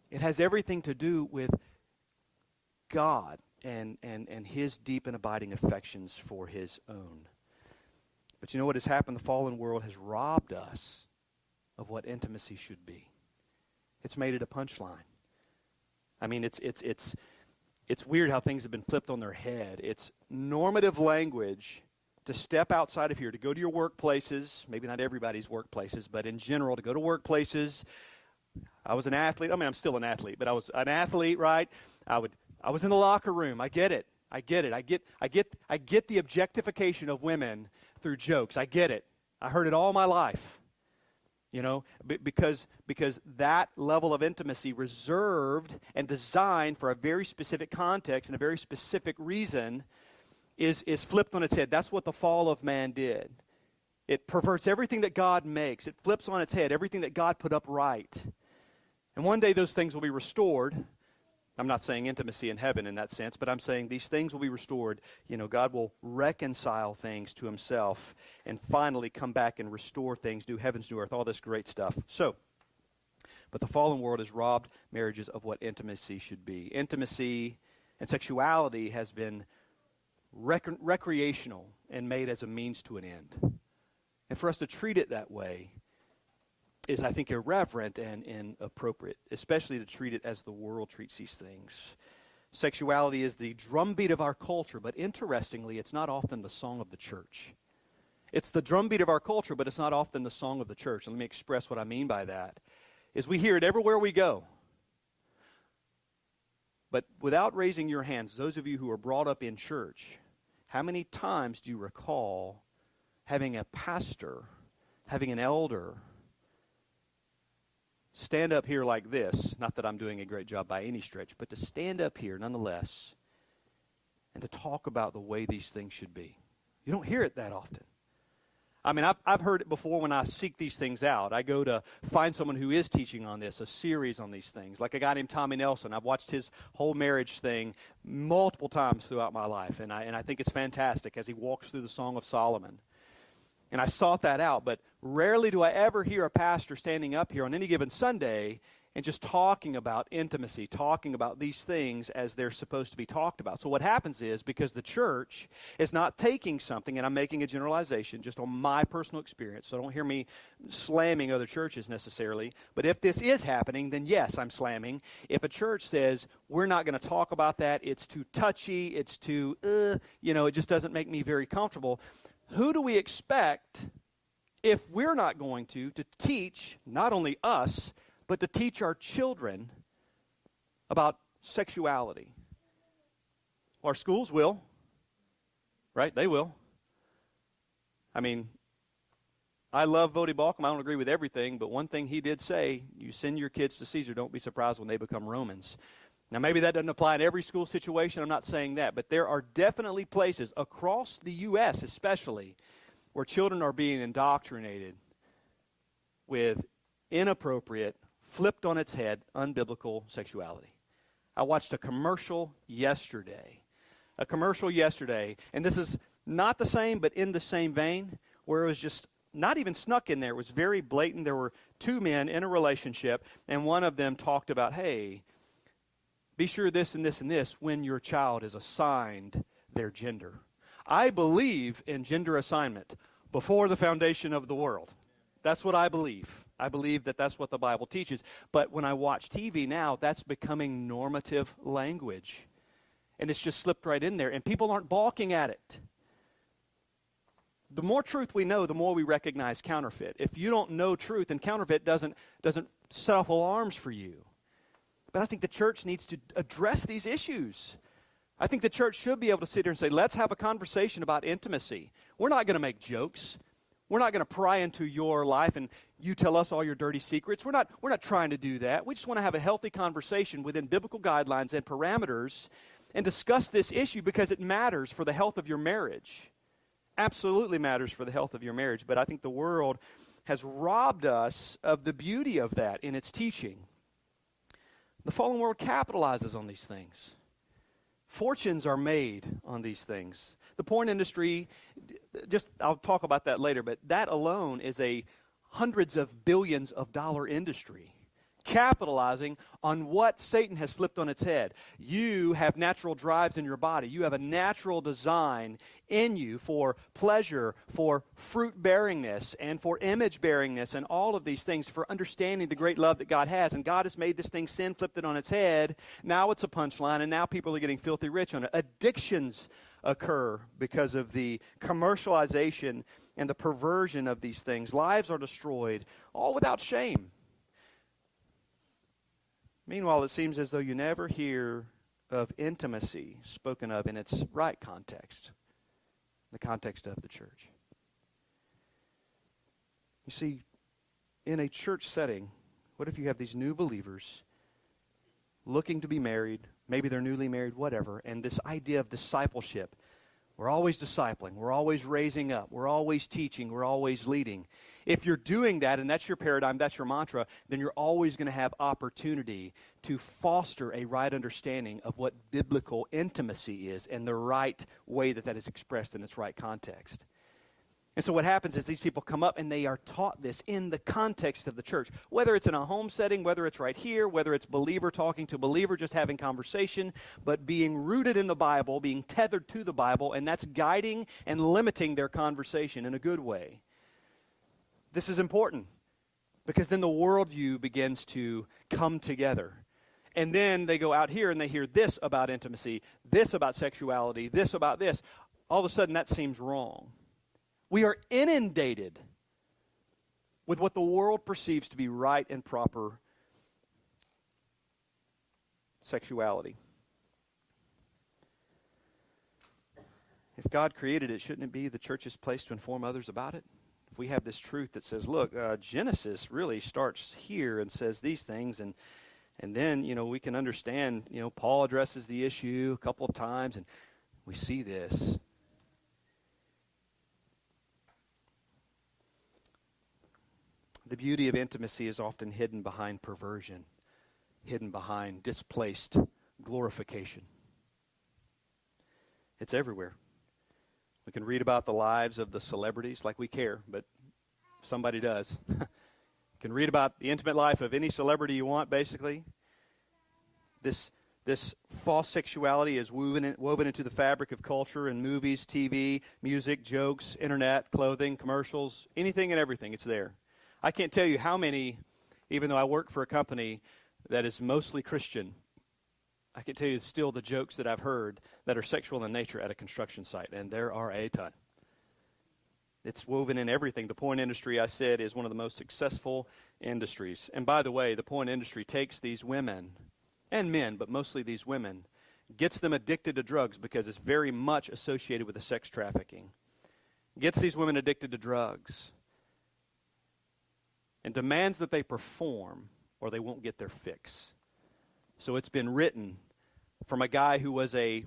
It has everything to do with God and, and, and His deep and abiding affections for His own. But you know what has happened? The fallen world has robbed us of what intimacy should be. It's made it a punchline. I mean, it's, it's, it's, it's weird how things have been flipped on their head. It's normative language to step outside of here, to go to your workplaces, maybe not everybody's workplaces, but in general, to go to workplaces. I was an athlete. I mean, I'm still an athlete, but I was an athlete, right? I would I was in the locker room. I get it. I get it. I get I get I get the objectification of women through jokes. I get it. I heard it all my life you know because because that level of intimacy reserved and designed for a very specific context and a very specific reason is is flipped on its head. That's what the fall of man did. It perverts everything that god makes. It flips on its head everything that god put up right and one day those things will be restored I'm not saying intimacy in heaven in that sense, but I'm saying these things will be restored. You know, God will reconcile things to himself and finally come back and restore things, new heavens, new earth, all this great stuff. So, but the fallen world has robbed marriages of what intimacy should be. Intimacy and sexuality has been rec- recreational and made as a means to an end. And for us to treat it that way is, I think, irreverent and inappropriate, especially to treat it as the world treats these things. Sexuality is the drumbeat of our culture, but interestingly, it's not often the song of the church. It's the drumbeat of our culture, but it's not often the song of the church. And let me express what I mean by that. Is we hear it everywhere we go. But without raising your hands, those of you who are brought up in church, how many times do you recall having a pastor, having an elder, stand up here like this, not that I'm doing a great job by any stretch, but to stand up here nonetheless and to talk about the way these things should be. You don't hear it that often. I mean, I've, I've heard it before when I seek these things out. I go to find someone who is teaching on this, a series on these things, like a guy named Tommy Nelson. I've watched his whole marriage thing multiple times throughout my life, and I, and I think it's fantastic as he walks through the Song of Solomon. And I sought that out, but rarely do I ever hear a pastor standing up here on any given Sunday and just talking about intimacy, talking about these things as they're supposed to be talked about. So, what happens is because the church is not taking something, and I'm making a generalization just on my personal experience, so don't hear me slamming other churches necessarily. But if this is happening, then yes, I'm slamming. If a church says, we're not going to talk about that, it's too touchy, it's too, uh, you know, it just doesn't make me very comfortable, who do we expect if we're not going to to teach not only us but to teach our children about sexuality? Our schools will. Right? They will. I mean i love Voddie Baucham i don't agree with everything but one thing he did say you send your kids to caesar. Don't be surprised when they become romans now, maybe that doesn't apply in every school situation. I'm not saying that. But there are definitely places across the U.S., especially, where children are being indoctrinated with inappropriate, flipped on its head, unbiblical sexuality. I watched a commercial yesterday. A commercial yesterday, and this is not the same, but in the same vein, where it was just not even snuck in there. It was very blatant. There were two men in a relationship, and one of them talked about, hey, be sure this and this and this when your child is assigned their gender. I believe in gender assignment before the foundation of the world. That's what I believe. I believe that that's what the Bible teaches. But when I watch TV now, that's becoming normative language. And it's just slipped right in there, and people aren't balking at it. The more truth we know, the more we recognize counterfeit. If you don't know truth, and counterfeit doesn't, doesn't set off alarms for you. But I think the church needs to address these issues. I think the church should be able to sit here and say, let's have a conversation about intimacy. We're not going to make jokes. We're not going to pry into your life and you tell us all your dirty secrets. We're not, we're not trying to do that. We just want to have a healthy conversation within biblical guidelines and parameters and discuss this issue because it matters for the health of your marriage. Absolutely matters for the health of your marriage. But I think the world has robbed us of the beauty of that in its teaching. The fallen world capitalizes on these things. Fortunes are made on these things. The porn industry, just I'll talk about that later, but that alone is a hundreds of billions of dollar industry capitalizing on what Satan has flipped on its head. You have natural drives in your body. You have a natural design in you for pleasure, for fruit bearingness, and for image bearingness, and all of these things for understanding the great love that God has. And God has made this thing sin, flipped it on its head. Now it's a punchline, and now people are getting filthy rich on it. Addictions occur because of the commercialization and the perversion of these things. Lives are destroyed, all without shame. Meanwhile, it seems as though you never hear of intimacy spoken of in its right context, the context of the church. You see, in a church setting, what if you have these new believers looking to be married? Maybe they're newly married, whatever, and this idea of discipleship. We're always discipling, we're always raising up, we're always teaching, we're always leading. If you're doing that and that's your paradigm, that's your mantra, then you're always going to have opportunity to foster a right understanding of what biblical intimacy is and the right way that that is expressed in its right context. And so what happens is these people come up and they are taught this in the context of the church. Whether it's in a home setting, whether it's right here, whether it's believer talking to believer, just having conversation, but being rooted in the Bible, being tethered to the Bible, and that's guiding and limiting their conversation in a good way. This is important because then the worldview begins to come together. And then they go out here and they hear this about intimacy, this about sexuality, this about this. All of a sudden, that seems wrong. We are inundated with what the world perceives to be right and proper sexuality. If God created it, shouldn't it be the church's place to inform others about it? We have this truth that says, look, uh, Genesis really starts here and says these things, and and then you know we can understand. You know, Paul addresses the issue a couple of times, and we see this. The beauty of intimacy is often hidden behind perversion, hidden behind displaced glorification. It's everywhere. We can read about the lives of the celebrities like we care, but somebody does. you can read about the intimate life of any celebrity you want, basically. This, this false sexuality is woven, in, woven into the fabric of culture in movies, TV, music, jokes, internet, clothing, commercials, anything and everything. It's there. I can't tell you how many, even though I work for a company that is mostly Christian, I can tell you still the jokes that I've heard that are sexual in nature at a construction site, and there are a ton. It's woven in everything. The porn industry, I said, is one of the most successful industries. And by the way, the porn industry takes these women and men, but mostly these women, gets them addicted to drugs because it's very much associated with the sex trafficking. Gets these women addicted to drugs and demands that they perform or they won't get their fix. So it's been written from a guy who was a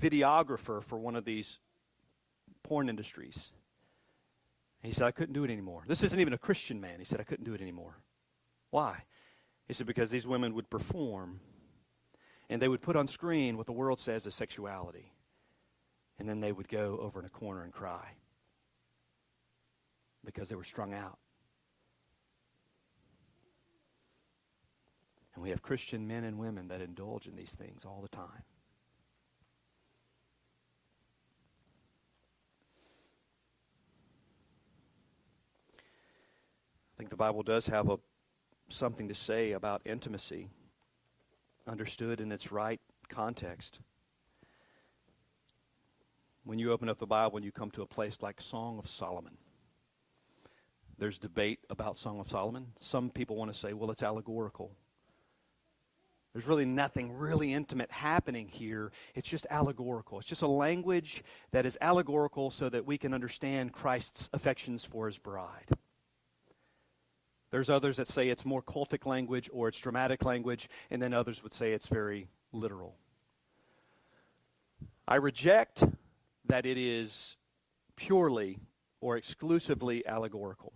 videographer for one of these porn industries. He said, I couldn't do it anymore. This isn't even a Christian man. He said, I couldn't do it anymore. Why? He said, because these women would perform and they would put on screen what the world says is sexuality. And then they would go over in a corner and cry. because they were strung out. And we have Christian men and women that indulge in these things all the time. I think the Bible does have a, something to say about intimacy, understood in its right context. When you open up the Bible and you come to a place like Song of Solomon, there's debate about Song of Solomon. Some people want to say, well, it's allegorical. There's really nothing really intimate happening here. It's just allegorical. It's just a language that is allegorical so that we can understand Christ's affections for his bride. There's others that say it's more cultic language or it's dramatic language, and then others would say it's very literal. I reject that it is purely or exclusively allegorical.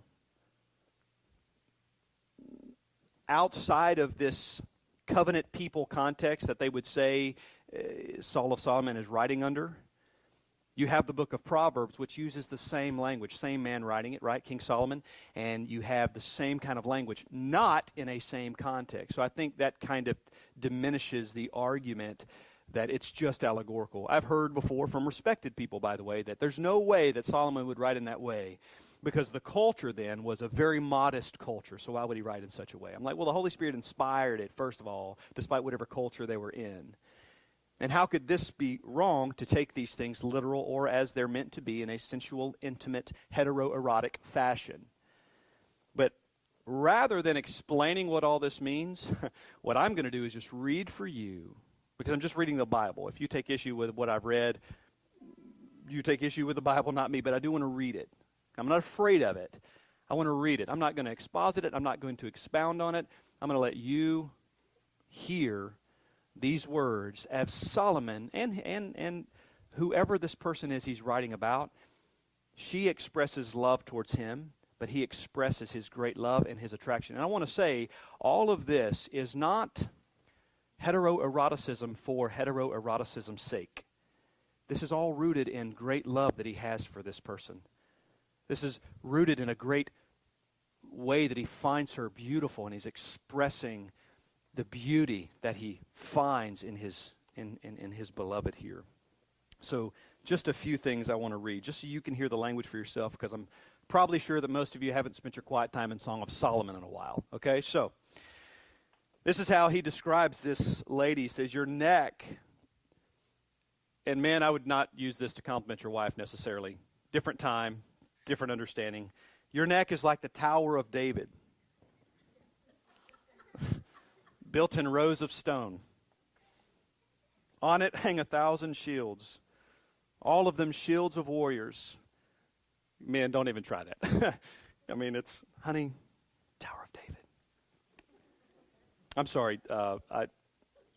Outside of this covenant people context that they would say uh, Song of Solomon is writing under, you have the book of Proverbs, which uses the same language, same man writing it, right? King Solomon. And you have the same kind of language, not in a same context. So I think that kind of diminishes the argument that it's just allegorical. I've heard before from respected people, by the way, that there's no way that Solomon would write in that way because the culture then was a very modest culture. So why would he write in such a way? I'm like, well, the Holy Spirit inspired it, first of all, despite whatever culture they were in. And how could this be wrong to take these things literal or as they're meant to be in a sensual, intimate, heteroerotic fashion? But rather than explaining what all this means, what I'm going to do is just read for you, because I'm just reading the Bible. If you take issue with what I've read, you take issue with the Bible, not me, but I do want to read it. I'm not afraid of it. I want to read it. I'm not going to exposit it. I'm not going to expound on it. I'm going to let you hear these words as Solomon and, and, and whoever this person is he's writing about, she expresses love towards him, but he expresses his great love and his attraction. And I want to say all of this is not heteroeroticism for heteroeroticism's sake. This is all rooted in great love that he has for this person. This is rooted in a great way that he finds her beautiful and he's expressing the beauty that he finds in his, in, in, in his beloved here. So, just a few things I want to read, just so you can hear the language for yourself, because I'm probably sure that most of you haven't spent your quiet time in Song of Solomon in a while. Okay, so this is how he describes this lady. He says, Your neck, and man, I would not use this to compliment your wife necessarily. Different time, different understanding. Your neck is like the Tower of David built in rows of stone. On it hang a thousand shields, all of them shields of warriors. Man, don't even try that. I mean, it's, honey, Tower of David. I'm sorry, uh, I,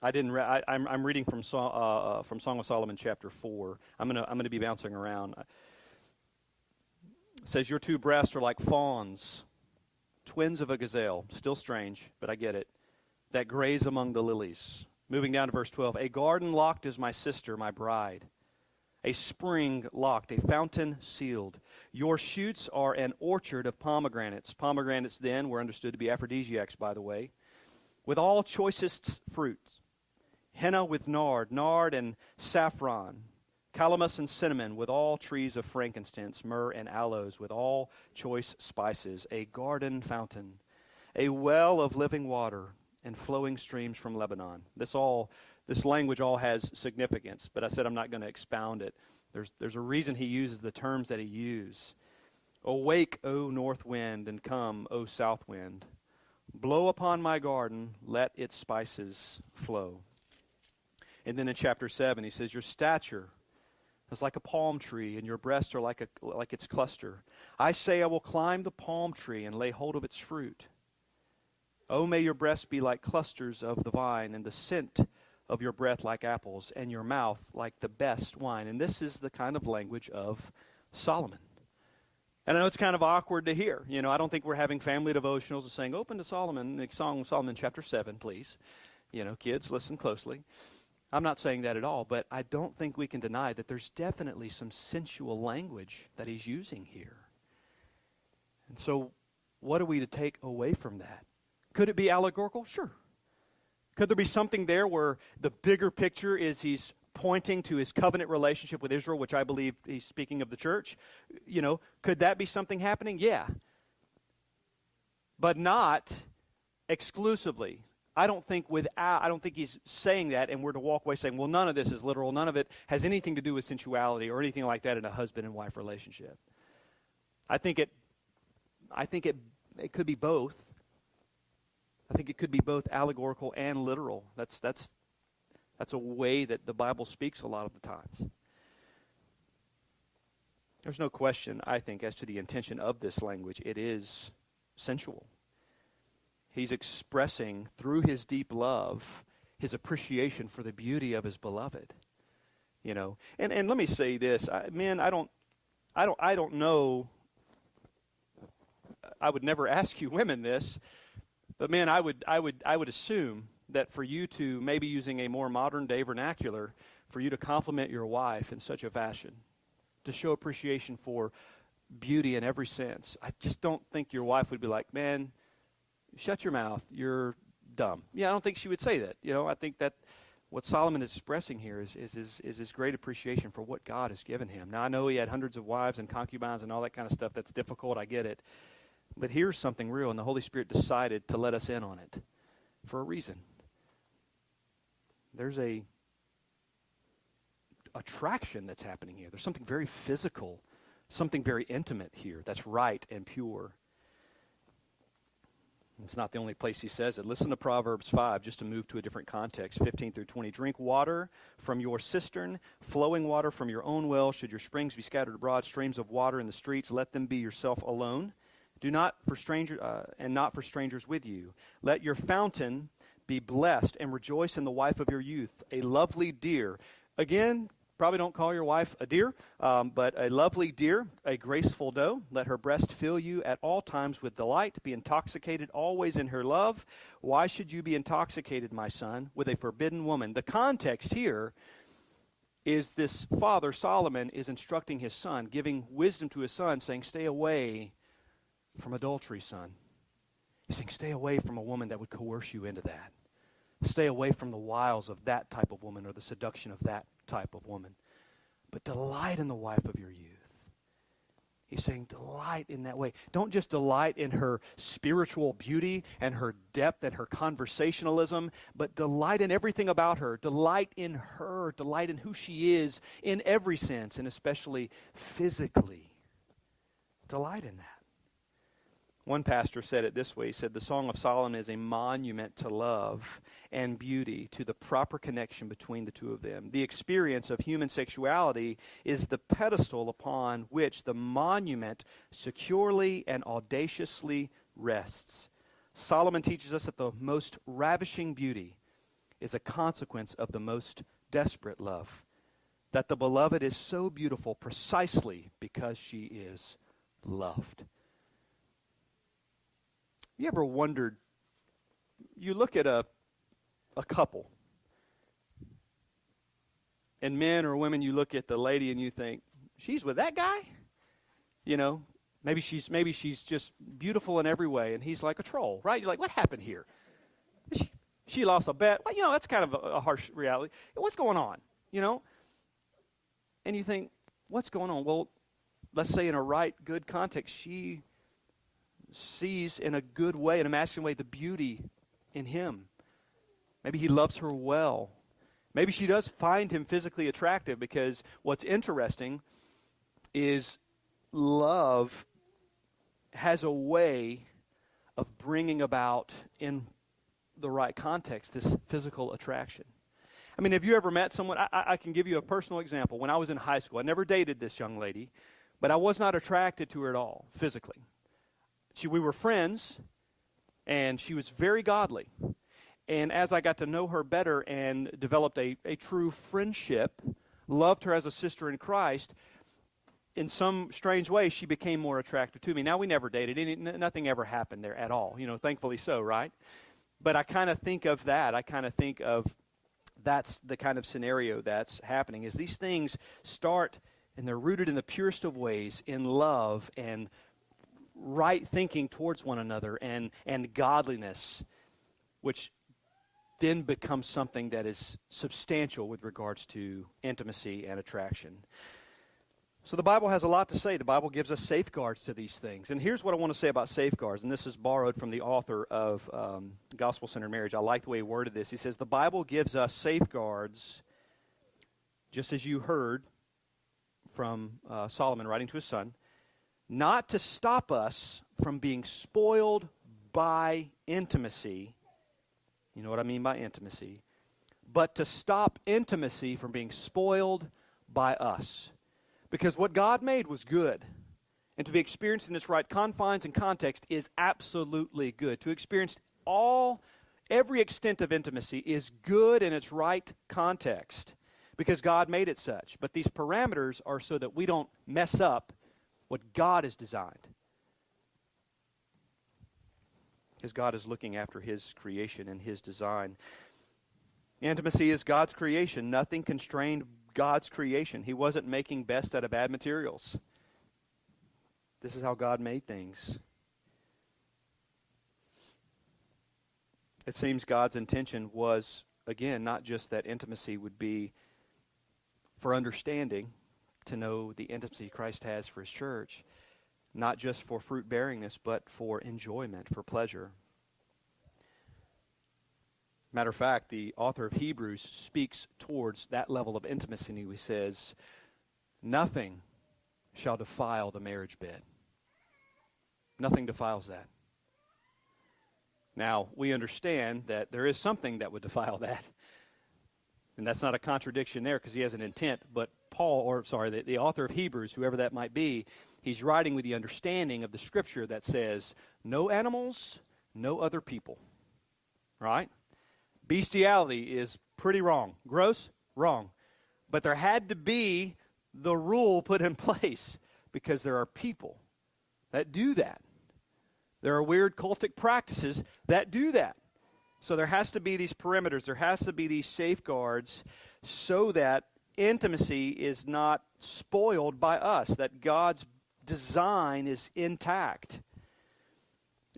I didn't. Re- I, am I'm, I'm reading from Song, uh, uh, from Song of Solomon, chapter four. I'm gonna I'm gonna be bouncing around. Says your two breasts are like fawns, twins of a gazelle. Still strange, but I get it that graze among the lilies. Moving down to verse 12. A garden locked is my sister, my bride. A spring locked, a fountain sealed. Your shoots are an orchard of pomegranates. Pomegranates then were understood to be aphrodisiacs, by the way, with all choicest fruits. Henna with nard, nard and saffron, calamus and cinnamon, with all trees of frankincense, myrrh and aloes, with all choice spices. A garden fountain, a well of living water and flowing streams from Lebanon. This all this language all has significance, but I said I'm not going to expound it. There's there's a reason he uses the terms that he uses. Awake, O north wind, and come, O south wind. Blow upon my garden, let its spices flow. And then in chapter 7, he says, Your stature is like a palm tree, and your breasts are like, a, like its cluster. I say, I will climb the palm tree and lay hold of its fruit. Oh, may your breasts be like clusters of the vine, and the scent of your breath like apples, and your mouth like the best wine. And this is the kind of language of Solomon. And I know it's kind of awkward to hear. You know, I don't think we're having family devotionals and saying, open to Solomon, the Song of Solomon chapter 7, please. You know, kids, listen closely. I'm not saying that at all, but I don't think we can deny that there's definitely some sensual language that he's using here. And so, what are we to take away from that? Could it be allegorical? Sure. Could there be something there where the bigger picture is he's pointing to his covenant relationship with Israel, which I believe he's speaking of the church? You know, could that be something happening? Yeah. But not exclusively. I don't think without I don't think he's saying that and we're to walk away saying, well, none of this is literal. None of it has anything to do with sensuality or anything like that in a husband and wife relationship. I think it I think it it could be both. I think it could be both allegorical and literal. That's that's that's a way that the Bible speaks a lot of the times. There's no question, I think, as to the intention of this language. It is sensual. He's expressing through his deep love his appreciation for the beauty of his beloved. You know, and, and let me say this, I, men, I don't, I don't, I don't know. I would never ask you women this, but man, I would, I would, I would assume that for you to maybe using a more modern day vernacular, for you to compliment your wife in such a fashion, to show appreciation for beauty in every sense. I just don't think your wife would be like, man, shut your mouth. You're dumb. Yeah, I don't think she would say that. You know, I think that what Solomon is expressing here is, is, is, is his great appreciation for what God has given him. Now, I know he had hundreds of wives and concubines and all that kind of stuff. That's difficult. I get it. But here's something real, and the Holy Spirit decided to let us in on it for a reason. There's a attraction that's happening here. There's something very physical, something very intimate here that's right and pure. It's not the only place he says it. Listen to Proverbs 5, just to move to a different context 15 through 20. Drink water from your cistern, flowing water from your own well. Should your springs be scattered abroad, streams of water in the streets, let them be yourself alone. Do not for strangers, uh, and not for strangers with you. Let your fountain be blessed and rejoice in the wife of your youth, a lovely deer. Again, probably don't call your wife a deer, um, but a lovely deer, a graceful doe. Let her breast fill you at all times with delight. Be intoxicated always in her love. Why should you be intoxicated, my son, with a forbidden woman? The context here is this father, Solomon, is instructing his son, giving wisdom to his son, saying, Stay away from adultery, son. He's saying, Stay away from a woman that would coerce you into that. Stay away from the wiles of that type of woman or the seduction of that type of woman. But delight in the wife of your youth. He's saying, delight in that way. Don't just delight in her spiritual beauty and her depth and her conversationalism, but delight in everything about her. Delight in her. Delight in who she is in every sense, and especially physically. Delight in that. One pastor said it this way. He said, The Song of Solomon is a monument to love and beauty, to the proper connection between the two of them. The experience of human sexuality is the pedestal upon which the monument securely and audaciously rests. Solomon teaches us that the most ravishing beauty is a consequence of the most desperate love. That the beloved is so beautiful precisely because she is loved. You ever wondered? You look at a, a couple, and men or women, you look at the lady and you think, she's with that guy? You know, maybe she's maybe she's just beautiful in every way, and he's like a troll, right? You're like, what happened here? She, she lost a bet. Well, you know, that's kind of a, a harsh reality. What's going on? You know? And you think, what's going on? Well, let's say in a right, good context, she sees in a good way, in a masculine way, the beauty in him. Maybe he loves her well. Maybe she does find him physically attractive because what's interesting is love has a way of bringing about in the right context this physical attraction. I mean, have you ever met someone? I, I, can give you a personal example. When I was in high school, I never dated this young lady, but I was not attracted to her at all physically. She, we were friends, and she was very godly. And as I got to know her better and developed a, a true friendship, loved her as a sister in Christ, in some strange way, she became more attractive to me. Now, we never dated. Any, nothing ever happened there at all. You know, thankfully so, right? But I kind of think of that. I kind of think of that's the kind of scenario that's happening. Is these things start and they're rooted in the purest of ways in love and right thinking towards one another and, and godliness, which then becomes something that is substantial with regards to intimacy and attraction. So the Bible has a lot to say. The Bible gives us safeguards to these things. And here's what I want to say about safeguards, and this is borrowed from the author of um, Gospel Centered Marriage. I like the way he worded this. He says, The Bible gives us safeguards, just as you heard from uh, Solomon writing to his son, not to stop us from being spoiled by intimacy. You know what I mean by intimacy? But to stop intimacy from being spoiled by us. Because what God made was good. And to be experienced in its right confines and context is absolutely good. To experience all, every extent of intimacy is good in its right context because God made it such. But these parameters are so that we don't mess up what God has designed. Because God is looking after His creation and His design. Intimacy is God's creation. Nothing constrained God's creation. He wasn't making best out of bad materials. This is how God made things. It seems God's intention was, again, not just that intimacy would be for understanding, to know the intimacy Christ has for his church, not just for fruit bearingness, but for enjoyment, for pleasure. Matter of fact, the author of Hebrews speaks towards that level of intimacy, and he says, Nothing shall defile the marriage bed. Nothing defiles that. Now, we understand that there is something that would defile that. And that's not a contradiction there because he has an intent. But Paul, or sorry, the, the author of Hebrews, whoever that might be, he's writing with the understanding of the scripture that says, no animals, no other people. Right? Bestiality is pretty wrong. Gross? Wrong. But there had to be the rule put in place because there are people that do that. There are weird cultic practices that do that. So there has to be these perimeters, there has to be these safeguards so that intimacy is not spoiled by us, that God's design is intact.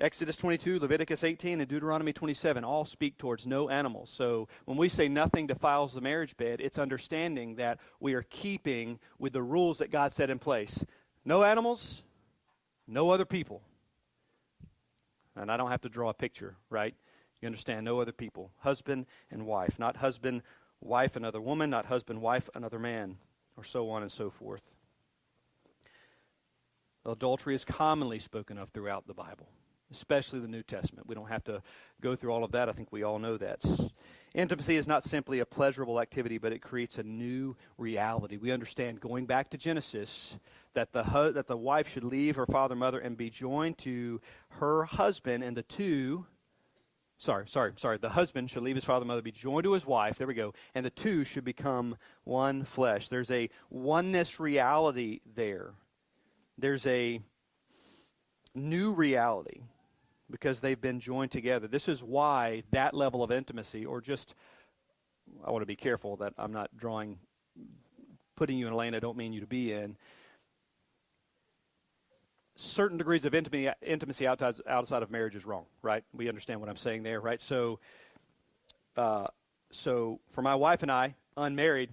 Exodus 22, Leviticus 18, and Deuteronomy 27 all speak towards no animals. So when we say nothing defiles the marriage bed, it's understanding that we are keeping with the rules that God set in place. No animals, no other people. And I don't have to draw a picture, right? You understand? No other people. Husband and wife. Not husband, wife, another woman. Not husband, wife, another man. Or so on and so forth. Adultery is commonly spoken of throughout the Bible especially the New Testament. We don't have to go through all of that. I think we all know that. Intimacy is not simply a pleasurable activity, but it creates a new reality. We understand, going back to Genesis, that the, hu- that the wife should leave her father and mother and be joined to her husband, and the two, sorry, sorry, sorry, the husband should leave his father and mother, be joined to his wife, there we go, and the two should become one flesh. There's a oneness reality there. There's a new reality because they've been joined together. This is why that level of intimacy, or just, I want to be careful that I'm not drawing, putting you in a lane I don't mean you to be in. Certain degrees of intimacy, outside, outside of marriage is wrong, right? We understand what I'm saying there, right? So, uh, so for my wife and I, unmarried,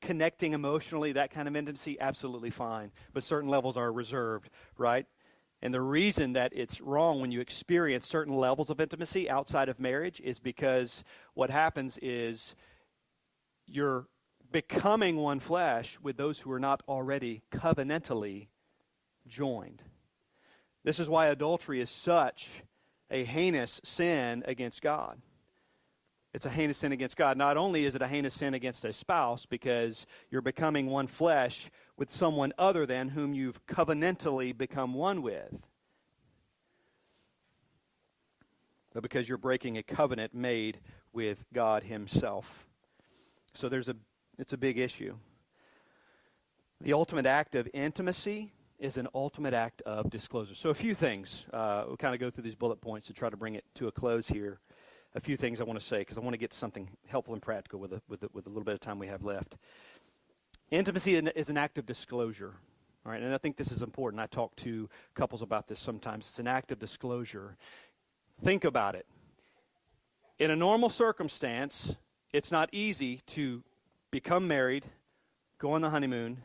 connecting emotionally, that kind of intimacy, absolutely fine. But certain levels are reserved, right? And the reason that it's wrong when you experience certain levels of intimacy outside of marriage is because what happens is you're becoming one flesh with those who are not already covenantally joined. This is why adultery is such a heinous sin against God. It's a heinous sin against God. Not only is it a heinous sin against a spouse because you're becoming one flesh with someone other than whom you've covenantally become one with. But because you're breaking a covenant made with God Himself. So there's a it's a big issue. The ultimate act of intimacy is an ultimate act of disclosure. So a few things. Uh, we'll kind of go through these bullet points to try to bring it to a close here. A few things I want to say because I want to get to something helpful and practical with a, with, a, with a little bit of time we have left. Intimacy is an act of disclosure. All All right, and I think this is important. I talk to couples about this sometimes. It's an act of disclosure. Think about it. In a normal circumstance, it's not easy to become married, go on the honeymoon,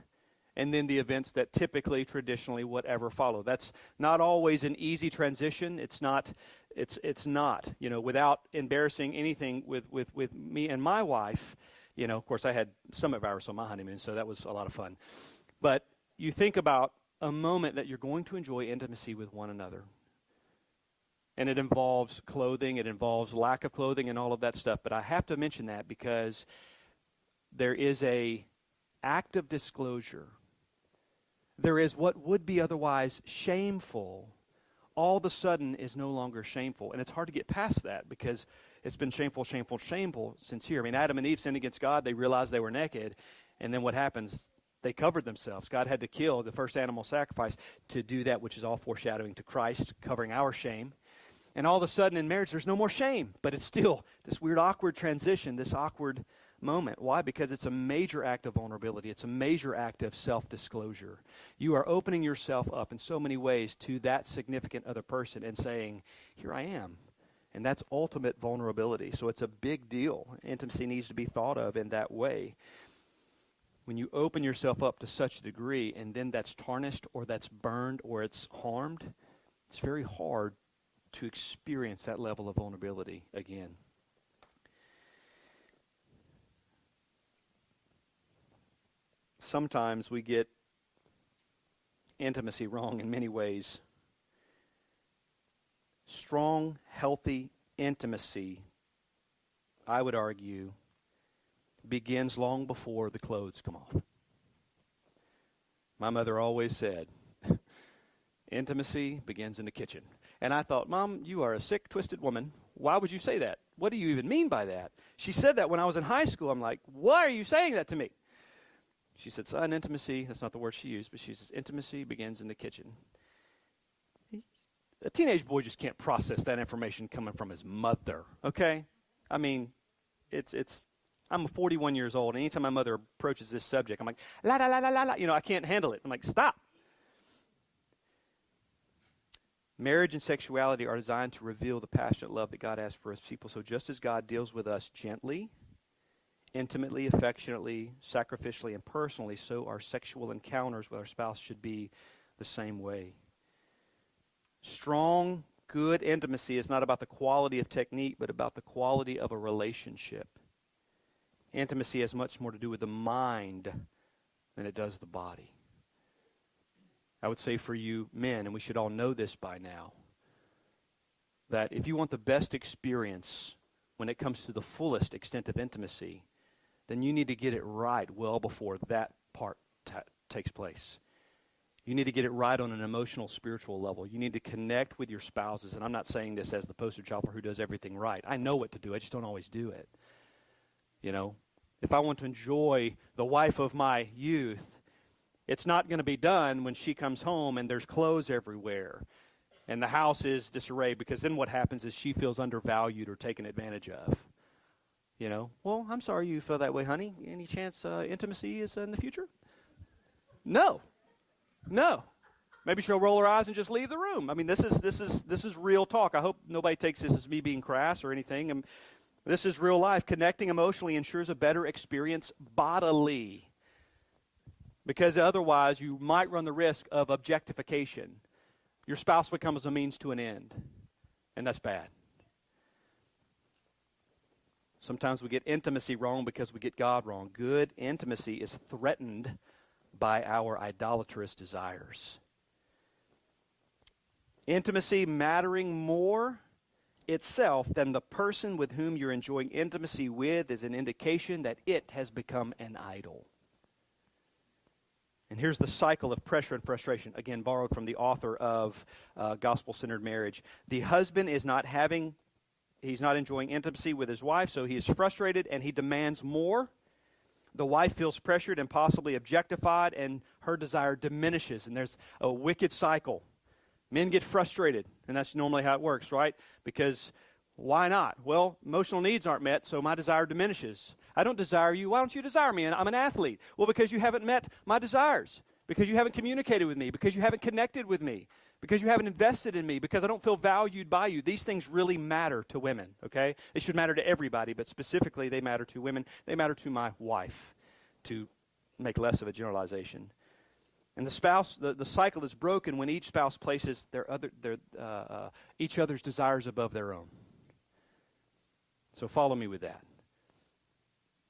and then the events that typically, traditionally, whatever follow. That's not always an easy transition. It's not. It's it's not. You know, without embarrassing anything with with with me and my wife. You know, of course, I had stomach Virus on my honeymoon, so that was a lot of fun. But you think about a moment that you're going to enjoy intimacy with one another. And it involves clothing, it involves lack of clothing, and all of that stuff. But I have to mention that because there is a act of disclosure. There is what would be otherwise shameful, all of a sudden is no longer shameful. And it's hard to get past that because it's been shameful, shameful, shameful since here. I mean, Adam and Eve sinned against God. They realized they were naked. And then what happens? They covered themselves. God had to kill the first animal sacrifice to do that, which is all foreshadowing to Christ, covering our shame. And all of a sudden in marriage, there's no more shame, but it's still this weird, awkward transition, this awkward moment. Why? Because it's a major act of vulnerability, it's a major act of self disclosure. You are opening yourself up in so many ways to that significant other person and saying, Here I am. And that's ultimate vulnerability. So it's a big deal. Intimacy needs to be thought of in that way. When you open yourself up to such a degree and then that's tarnished or that's burned or it's harmed, it's very hard to experience that level of vulnerability again. Sometimes we get intimacy wrong in many ways. Strong, healthy intimacy, I would argue, begins long before the clothes come off. My mother always said, intimacy begins in the kitchen. And I thought, Mom, you are a sick, twisted woman. Why would you say that? What do you even mean by that? She said that when I was in high school. I'm like, why are you saying that to me? She said, Son, intimacy, that's not the word she used, but she says, intimacy begins in the kitchen. A teenage boy just can't process that information coming from his mother, okay? I mean, it's, it's, I'm 41 years old, and anytime my mother approaches this subject, I'm like, la, la, la, la, la, la, you know, I can't handle it. I'm like, stop. Marriage and sexuality are designed to reveal the passionate love that God has for his people. So just as God deals with us gently, intimately, affectionately, sacrificially, and personally, so our sexual encounters with our spouse should be the same way. Strong, good intimacy is not about the quality of technique, but about the quality of a relationship. Intimacy has much more to do with the mind than it does the body. I would say for you men, and we should all know this by now, that if you want the best experience when it comes to the fullest extent of intimacy, then you need to get it right well before that part ta- takes place. You need to get it right on an emotional, spiritual level. You need to connect with your spouses. And I'm not saying this as the poster child for who does everything right. I know what to do, I just don't always do it. You know, if I want to enjoy the wife of my youth, it's not going to be done when she comes home and there's clothes everywhere and the house is disarray because then what happens is she feels undervalued or taken advantage of. You know, well, I'm sorry you feel that way, honey. Any chance uh, intimacy is in the future? No, no. Maybe she'll roll her eyes and just leave the room. I mean, this is this is this is real talk. I hope nobody takes this as me being crass or anything. Um, this is real life. Connecting emotionally ensures a better experience bodily, because otherwise you might run the risk of objectification. Your spouse becomes a means to an end, and that's bad. Sometimes we get intimacy wrong because we get God wrong. Good intimacy is threatened by our idolatrous desires. Intimacy mattering more itself than the person with whom you're enjoying intimacy with is an indication that it has become an idol. And here's the cycle of pressure and frustration, again, borrowed from the author of uh, Gospel Centered Marriage. The husband is not having he's not enjoying intimacy with his wife, so he is frustrated and he demands more. The wife feels pressured and possibly objectified, and her desire diminishes. And there's a wicked cycle. Men get frustrated, and that's normally how it works, right? Because why not? Well, emotional needs aren't met, so my desire diminishes. I don't desire you. Why don't you desire me? And I'm an athlete. Well, because you haven't met my desires. because you haven't communicated with me, because you haven't connected with me, because you haven't invested in me, because I don't feel valued by you. These things really matter to women, okay? They should matter to everybody, but specifically they matter to women. They matter to my wife, to make less of a generalization. And the spouse, the, the cycle is broken when each spouse places their other, their, uh, uh, each other's desires above their own. So follow me with that.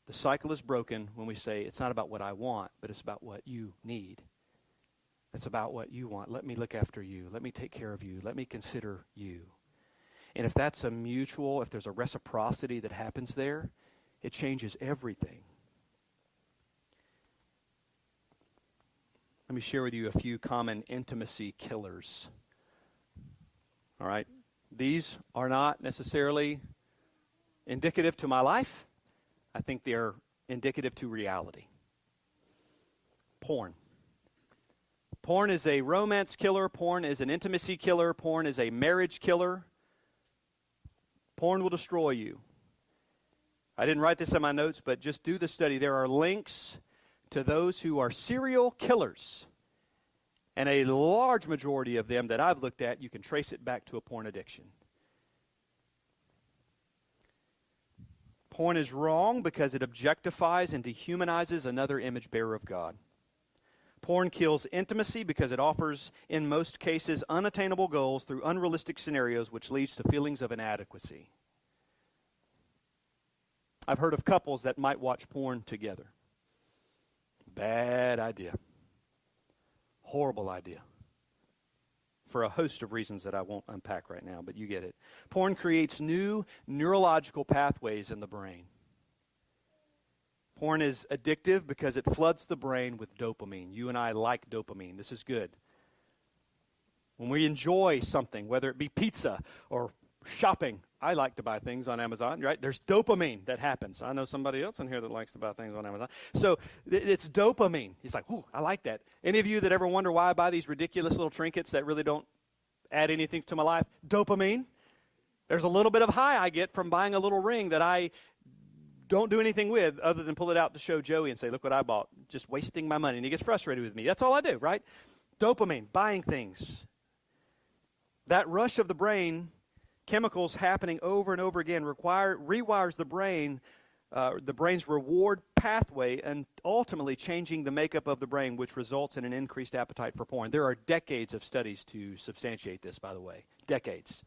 The cycle is broken when we say it's not about what I want, but it's about what you need. It's about what you want. Let me look after you. Let me take care of you. Let me consider you. And if that's a mutual, if there's a reciprocity that happens there, it changes everything. Let me share with you a few common intimacy killers. All right? These are not necessarily indicative to my life. I think they're indicative to reality. Porn. Porn is a romance killer. Porn is an intimacy killer. Porn is a marriage killer. Porn will destroy you. I didn't write this in my notes, but just do the study. There are links to those who are serial killers. And a large majority of them that I've looked at, you can trace it back to a porn addiction. Porn is wrong because it objectifies and dehumanizes another image bearer of God. Porn kills intimacy because it offers, in most cases, unattainable goals through unrealistic scenarios, which leads to feelings of inadequacy. I've heard of couples that might watch porn together. Bad idea. Horrible idea. For a host of reasons that I won't unpack right now, but you get it. Porn creates new neurological pathways in the brain. Porn is addictive because it floods the brain with dopamine. You and I like dopamine. This is good. When we enjoy something, whether it be pizza or shopping, I like to buy things on Amazon, right? There's dopamine that happens. I know somebody else in here that likes to buy things on Amazon. So it's dopamine. He's like, ooh, I like that. Any of you that ever wonder why I buy these ridiculous little trinkets that really don't add anything to my life? Dopamine. There's a little bit of high I get from buying a little ring that I don't do anything with other than pull it out to show Joey and say, look what I bought. Just wasting my money. And he gets frustrated with me. That's all I do, right? Dopamine, buying things. That rush of the brain chemicals happening over and over again require, rewires the brain, uh, the brain's reward pathway, and ultimately changing the makeup of the brain, which results in an increased appetite for porn. There are decades of studies to substantiate this, by the way. Decades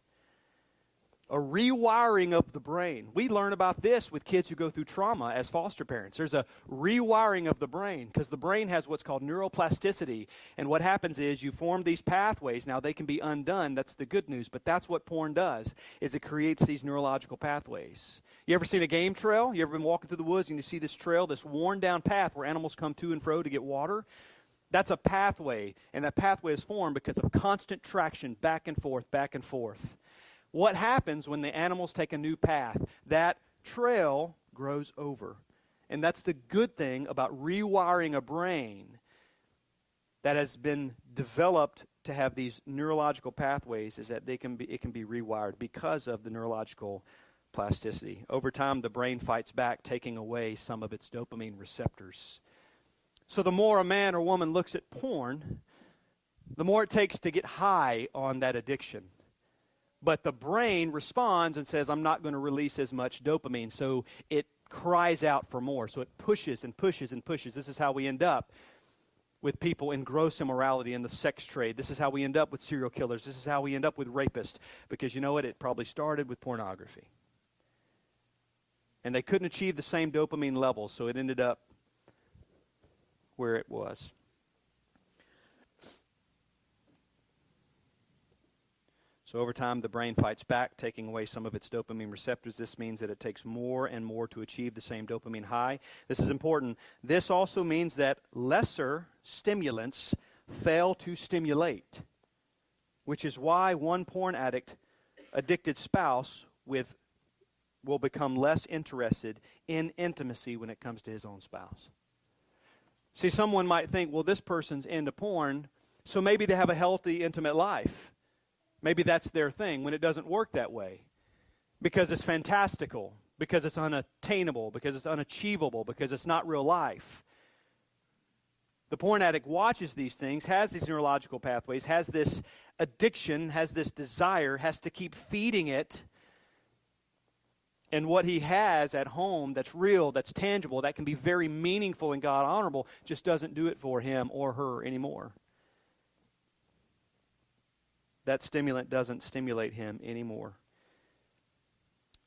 a rewiring of the brain. We learn about this with kids who go through trauma as foster parents. There's a rewiring of the brain because the brain has what's called neuroplasticity. And what happens is you form these pathways. Now they can be undone. That's the good news, but that's what porn does is it creates these neurological pathways. You ever seen a game trail? You ever been walking through the woods and you see this trail, this worn down path where animals come to and fro to get water? That's a pathway, and that pathway is formed because of constant traction back and forth, back and forth what happens when the animals take a new path? That trail grows over. And that's the good thing about rewiring a brain that has been developed to have these neurological pathways is that they can be, it can be rewired because of the neurological plasticity. Over time, the brain fights back, taking away some of its dopamine receptors. So, the more a man or woman looks at porn, the more it takes to get high on that addiction. But the brain responds and says, I'm not going to release as much dopamine. So it cries out for more. So it pushes and pushes and pushes. This is how we end up with people in gross immorality in the sex trade. This is how we end up with serial killers. This is how we end up with rapists. Because you know what? It probably started with pornography. And they couldn't achieve the same dopamine levels, so it ended up where it was. So over time, the brain fights back, taking away some of its dopamine receptors. This means that it takes more and more to achieve the same dopamine high. This is important. This also means that lesser stimulants fail to stimulate, which is why one porn addict, addicted spouse with will become less interested in intimacy when it comes to his own spouse. See, someone might think, well, this person's into porn, so maybe they have a healthy, intimate life. Maybe that's their thing when it doesn't work that way because it's fantastical, because it's unattainable, because it's unachievable, because it's not real life. The porn addict watches these things, has these neurological pathways, has this addiction, has this desire, has to keep feeding it. And what he has at home that's real, that's tangible, that can be very meaningful and God honorable, just doesn't do it for him or her anymore. That stimulant doesn't stimulate him anymore.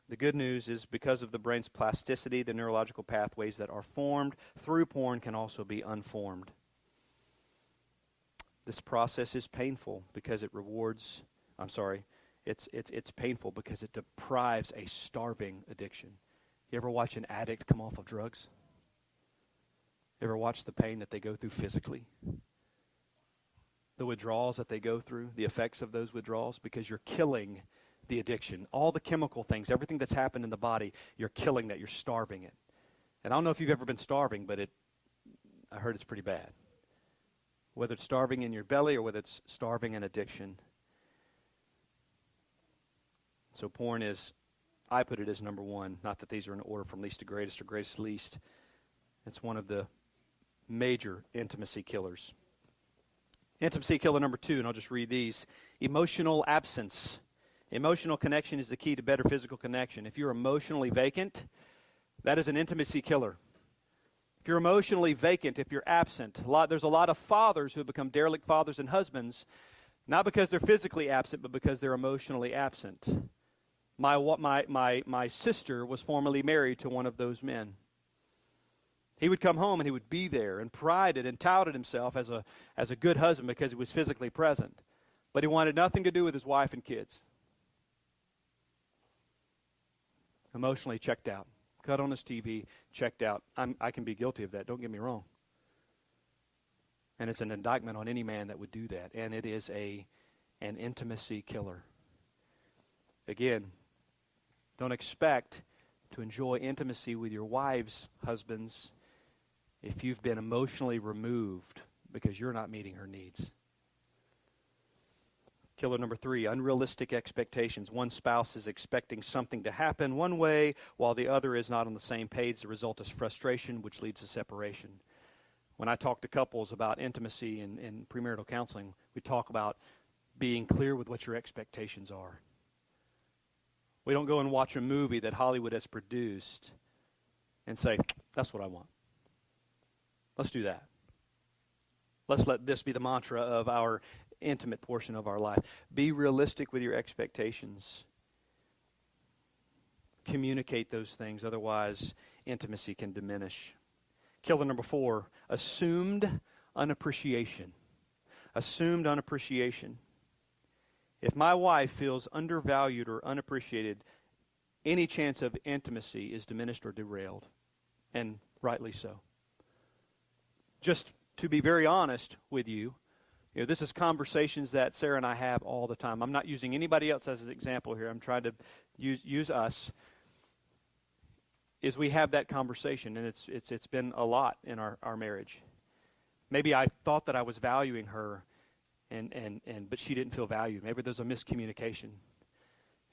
The good news is because of the brain's plasticity, the neurological pathways that are formed through porn can also be unformed. This process is painful because it rewards, I'm sorry, it's, it's, it's painful because it deprives a starving addiction. You ever watch an addict come off of drugs? Ever watch the pain that they go through physically? The withdrawals that they go through, the effects of those withdrawals, because you're killing the addiction. All the chemical things, everything that's happened in the body, you're killing that. You're starving it. And I don't know if you've ever been starving, but it, I heard it's pretty bad. Whether it's starving in your belly or whether it's starving in addiction. So porn is, I put it as number one. Not that these are in order from least to greatest or greatest to least. It's one of the major intimacy killers. Intimacy killer number two, and I'll just read these emotional absence. Emotional connection is the key to better physical connection. If you're emotionally vacant, that is an intimacy killer. If you're emotionally vacant, if you're absent, a lot, there's a lot of fathers who become derelict fathers and husbands, not because they're physically absent, but because they're emotionally absent. My, my, my, my sister was formerly married to one of those men. He would come home and he would be there and prided and touted himself as a, as a good husband because he was physically present. But he wanted nothing to do with his wife and kids. emotionally checked out, cut on his TV, checked out. I'm, I can be guilty of that, don't get me wrong. And it's an indictment on any man that would do that. And it is a, an intimacy killer. Again, don't expect to enjoy intimacy with your wives, husbands, if you've been emotionally removed because you're not meeting her needs. Killer number three, unrealistic expectations. One spouse is expecting something to happen one way while the other is not on the same page. The result is frustration, which leads to separation. When I talk to couples about intimacy and, premarital counseling, we talk about being clear with what your expectations are. We don't go and watch a movie that Hollywood has produced and say, that's what I want. Let's do that. Let's let this be the mantra of our intimate portion of our life. Be realistic with your expectations. Communicate those things, otherwise, intimacy can diminish. Killer number four assumed unappreciation. Assumed unappreciation. If my wife feels undervalued or unappreciated, any chance of intimacy is diminished or derailed, and rightly so. Just to be very honest with you, you know, this is conversations that Sarah and I have all the time. I'm not using anybody else as an example here. I'm trying to use, use us. Is we have that conversation, and it's, it's, it's been a lot in our, our marriage. Maybe I thought that I was valuing her, and, and, and, but she didn't feel valued. Maybe there's a miscommunication.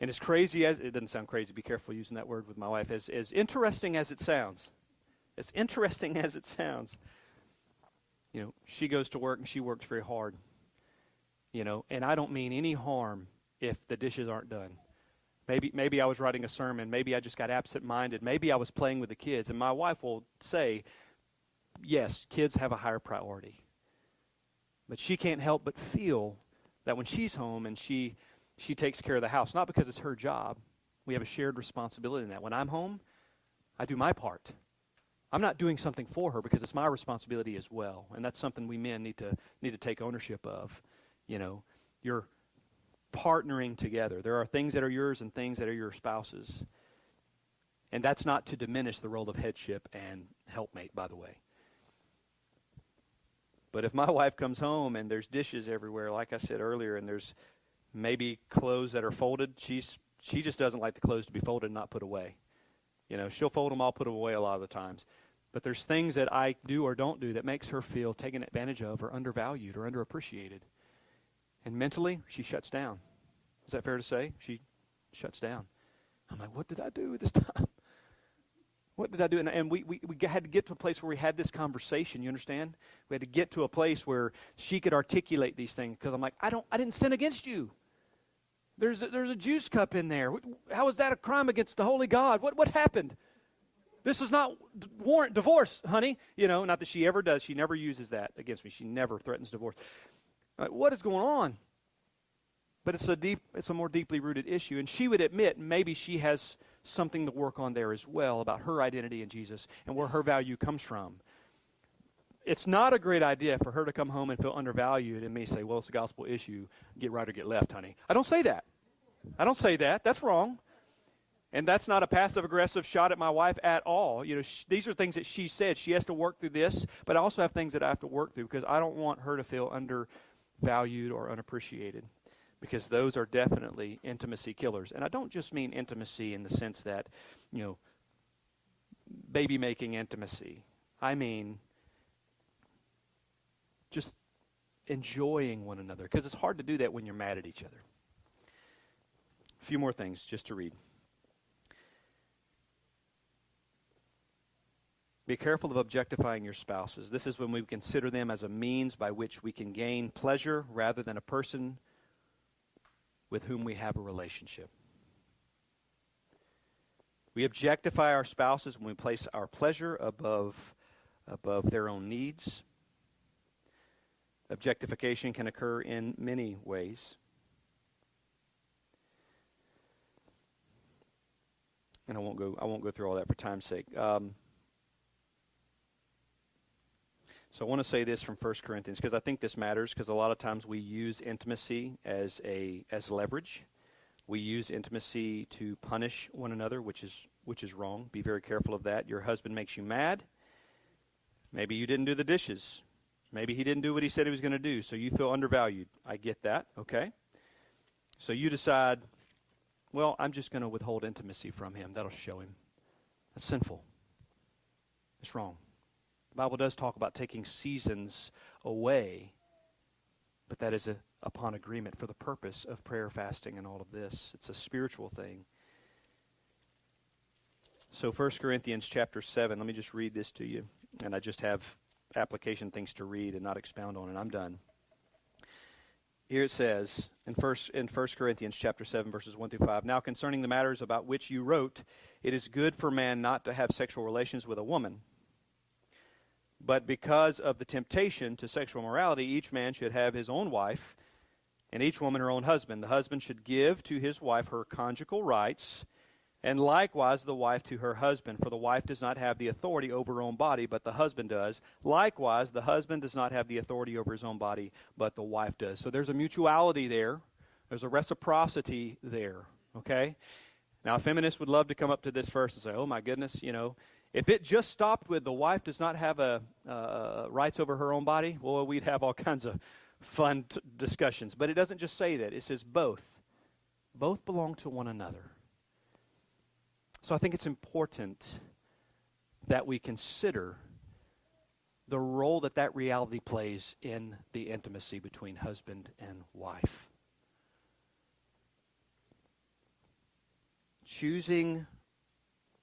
And as crazy as it doesn't sound crazy, be careful using that word with my wife, as, as interesting as it sounds, as interesting as it sounds, you know, she goes to work and she works very hard. You know, and I don't mean any harm if the dishes aren't done. Maybe maybe I was writing a sermon, maybe I just got absent-minded, maybe I was playing with the kids and my wife will say, "Yes, kids have a higher priority." But she can't help but feel that when she's home and she she takes care of the house, not because it's her job. We have a shared responsibility in that. When I'm home, I do my part. I'm not doing something for her because it's my responsibility as well. And that's something we men need to need to take ownership of. You know, you're partnering together. There are things that are yours and things that are your spouse's. And that's not to diminish the role of headship and helpmate, by the way. But if my wife comes home and there's dishes everywhere, like I said earlier, and there's maybe clothes that are folded, she's she just doesn't like the clothes to be folded and not put away. You know, she'll fold them, I'll put them away a lot of the times. But there's things that I do or don't do that makes her feel taken advantage of or undervalued or underappreciated. And mentally, she shuts down. Is that fair to say? She shuts down. I'm like, what did I do this time? What did I do? And, and we, we, we had to get to a place where we had this conversation. You understand? We had to get to a place where she could articulate these things because I'm like, I don't, I didn't sin against you. There's a, there's a juice cup in there. How is that a crime against the holy God? What, what happened? This is not warrant divorce, honey. You know, not that she ever does. She never uses that against me. She never threatens divorce. Like, what is going on? But it's a deep, it's a more deeply rooted issue. And she would admit maybe she has something to work on there as well about her identity in Jesus and where her value comes from. It's not a great idea for her to come home and feel undervalued and me say, well, it's a gospel issue. Get right or get left, honey. I don't say that. I don't say that. That's wrong. And that's not a passive aggressive shot at my wife at all. You know, sh- these are things that she said. She has to work through this, but I also have things that I have to work through because I don't want her to feel undervalued or unappreciated because those are definitely intimacy killers. And I don't just mean intimacy in the sense that, you know, baby making intimacy. I mean just enjoying one another because it's hard to do that when you're mad at each other. A few more things just to read. Be careful of objectifying your spouses. This is when we consider them as a means by which we can gain pleasure rather than a person with whom we have a relationship. We objectify our spouses when we place our pleasure above, above their own needs. Objectification can occur in many ways. And I won't go, I won't go through all that for time's sake. Um, So I want to say this from 1 Corinthians because I think this matters because a lot of times we use intimacy as a as leverage. We use intimacy to punish one another, which is which is wrong. Be very careful of that. Your husband makes you mad. Maybe you didn't do the dishes. Maybe he didn't do what he said he was going to do, so you feel undervalued. I get that, okay? So you decide, well, I'm just going to withhold intimacy from him. That'll show him. That's sinful. It's wrong. The Bible does talk about taking seasons away, but that is a, upon agreement for the purpose of prayer, fasting, and all of this. It's a spiritual thing. So 1 Corinthians chapter 7, let me just read this to you. And I just have application things to read and not expound on, and I'm done. Here it says in first in First Corinthians chapter 7 verses 1 through 5. Now concerning the matters about which you wrote, it is good for man not to have sexual relations with a woman but because of the temptation to sexual morality, each man should have his own wife, and each woman her own husband. The husband should give to his wife her conjugal rights, and likewise the wife to her husband. For the wife does not have the authority over her own body, but the husband does. Likewise, the husband does not have the authority over his own body, but the wife does. So there's a mutuality there, there's a reciprocity there, okay? Now, a feminist would love to come up to this verse and say, oh my goodness, you know, if it just stopped with the wife does not have a uh, rights over her own body, well, we'd have all kinds of fun t- discussions. But it doesn't just say that; it says both. Both belong to one another. So I think it's important that we consider the role that that reality plays in the intimacy between husband and wife. Choosing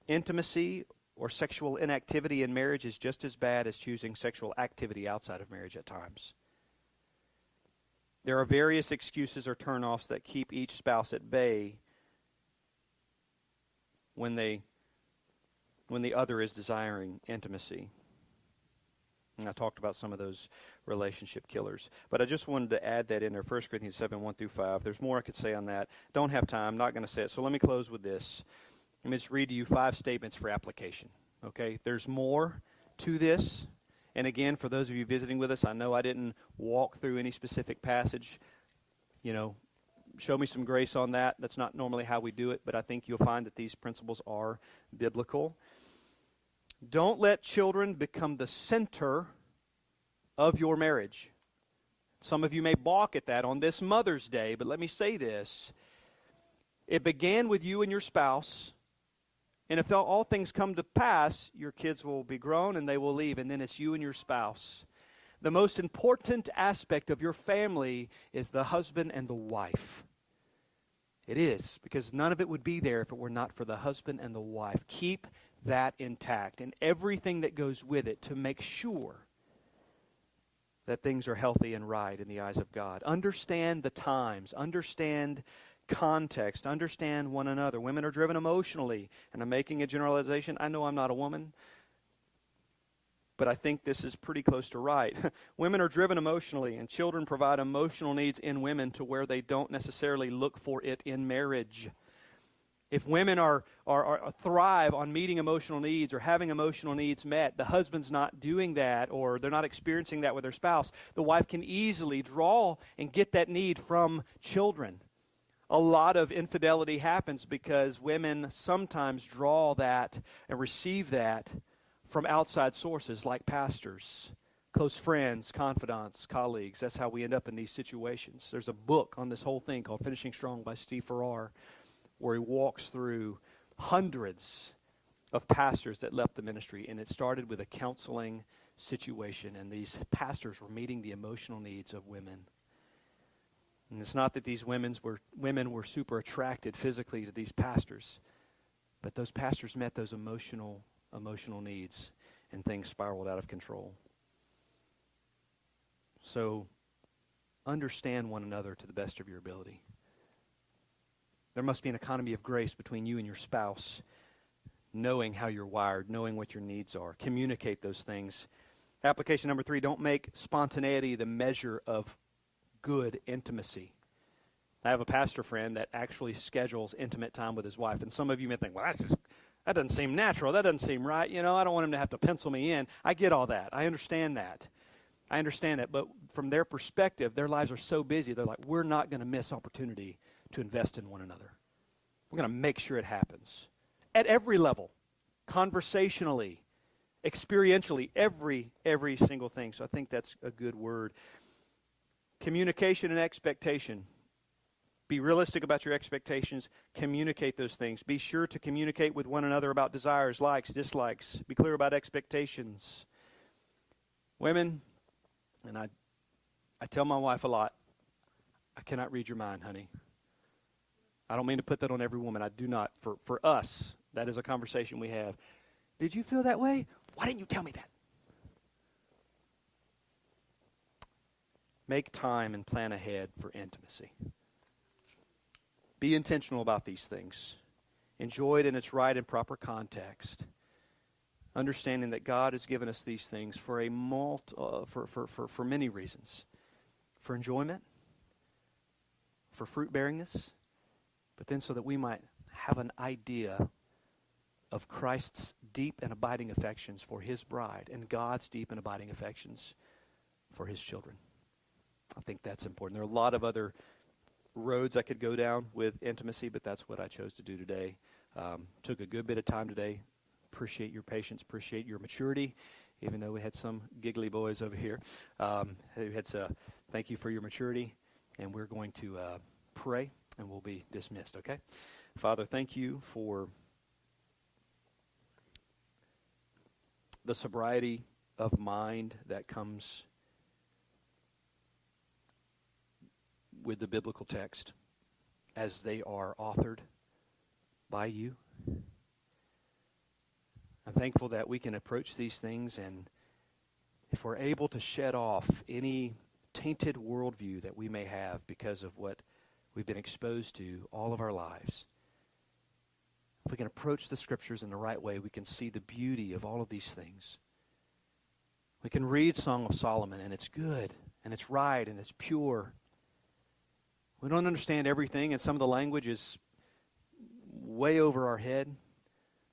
intimacy or sexual inactivity in marriage is just as bad as choosing sexual activity outside of marriage at times. There are various excuses or turnoffs that keep each spouse at bay when they when the other is desiring intimacy. And I talked about some of those relationship killers. But I just wanted to add that in there, 1 Corinthians 7, 1 through 5. There's more I could say on that. Don't have time, I'm not going to say it. So let me close with this. Let me just read to you five statements for application. Okay, there's more to this. And again, for those of you visiting with us, I know I didn't walk through any specific passage. You know, show me some grace on that. That's not normally how we do it, but I think you'll find that these principles are biblical. Don't let children become the center of your marriage. Some of you may balk at that on this Mother's Day, but let me say this. It began with you and your spouse, and if all things come to pass, your kids will be grown and they will leave, and then it's you and your spouse. The most important aspect of your family is the husband and the wife. It is, because none of it would be there if it were not for the husband and the wife. Keep that intact and everything that goes with it to make sure that things are healthy and right in the eyes of God. Understand the times, understand context, understand one another. Women are driven emotionally, and I'm making a generalization. I know I'm not a woman, but I think this is pretty close to right. women are driven emotionally, and children provide emotional needs in women to where they don't necessarily look for it in marriage. If women are, are, are, thrive on meeting emotional needs or having emotional needs met, the husband's not doing that or they're not experiencing that with their spouse, the wife can easily draw and get that need from children. A lot of infidelity happens because women sometimes draw that and receive that from outside sources like pastors, close friends, confidants, colleagues. That's how we end up in these situations. There's a book on this whole thing called Finishing Strong by Steve Farrar where he walks through hundreds of pastors that left the ministry. And it started with a counseling situation, and these pastors were meeting the emotional needs of women. And it's not that these women's were, women were super attracted physically to these pastors, but those pastors met those emotional, emotional needs, and things spiraled out of control. So, understand one another to the best of your ability. There must be an economy of grace between you and your spouse, knowing how you're wired, knowing what your needs are. Communicate those things. Application number three don't make spontaneity the measure of good intimacy. I have a pastor friend that actually schedules intimate time with his wife. And some of you may think, well, that's just, that doesn't seem natural. That doesn't seem right. You know, I don't want him to have to pencil me in. I get all that. I understand that. I understand that. But from their perspective, their lives are so busy, they're like, we're not going to miss opportunity to invest in one another. We're going to make sure it happens at every level, conversationally, experientially, every every single thing. So I think that's a good word. Communication and expectation. Be realistic about your expectations. Communicate those things. Be sure to communicate with one another about desires, likes, dislikes. Be clear about expectations. Women, and I, I tell my wife a lot, I cannot read your mind, honey. I don't mean to put that on every woman. I do not. For, for us, that is a conversation we have. Did you feel that way? Why didn't you tell me that? Make time and plan ahead for intimacy. Be intentional about these things. Enjoy it in its right and proper context. Understanding that God has given us these things for a mult, uh, for, for, for, for many reasons. For enjoyment, for fruit bearingness, but then so that we might have an idea of Christ's deep and abiding affections for his bride and God's deep and abiding affections for his children. I think that's important. There are a lot of other roads I could go down with intimacy, but that's what I chose to do today. Um, took a good bit of time today. Appreciate your patience, appreciate your maturity, even though we had some giggly boys over here. Um, to, thank you for your maturity, and we're going to uh, pray and we'll be dismissed, okay? Father, thank you for the sobriety of mind that comes with the biblical text as they are authored by you. I'm thankful that we can approach these things and if we're able to shed off any tainted worldview that we may have because of what we've been exposed to all of our lives. If we can approach the scriptures in the right way, we can see the beauty of all of these things. We can read Song of Solomon, and it's good, and it's right, and it's pure. We don't understand everything, and some of the language is way over our head.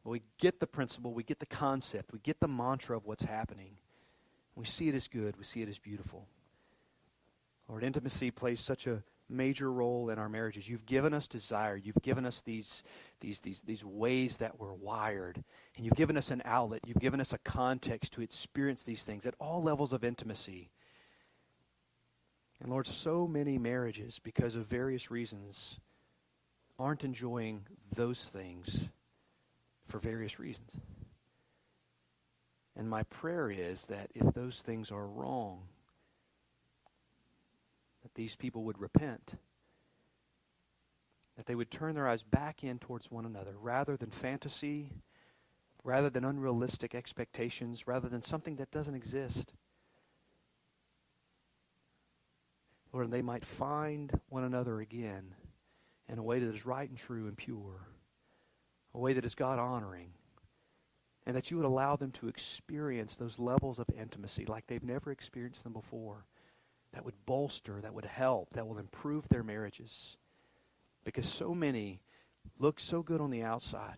But we get the principle, we get the concept, we get the mantra of what's happening. We see it as good, we see it as beautiful. Lord, intimacy plays such a major role in our marriages. You've given us desire. You've given us these, these, these, these ways that we're wired. And you've given us an outlet. You've given us a context to experience these things at all levels of intimacy. And Lord, so many marriages, because of various reasons, aren't enjoying those things for various reasons. And my prayer is that if those things are wrong, that these people would repent, that they would turn their eyes back in towards one another rather than fantasy rather than unrealistic expectations, rather than something that doesn't exist. Lord, and they might find one another again in a way that is right and true and pure, a way that is God honoring, and that you would allow them to experience those levels of intimacy like they've never experienced them before, that would bolster, that would help, that will improve their marriages. Because so many look so good on the outside,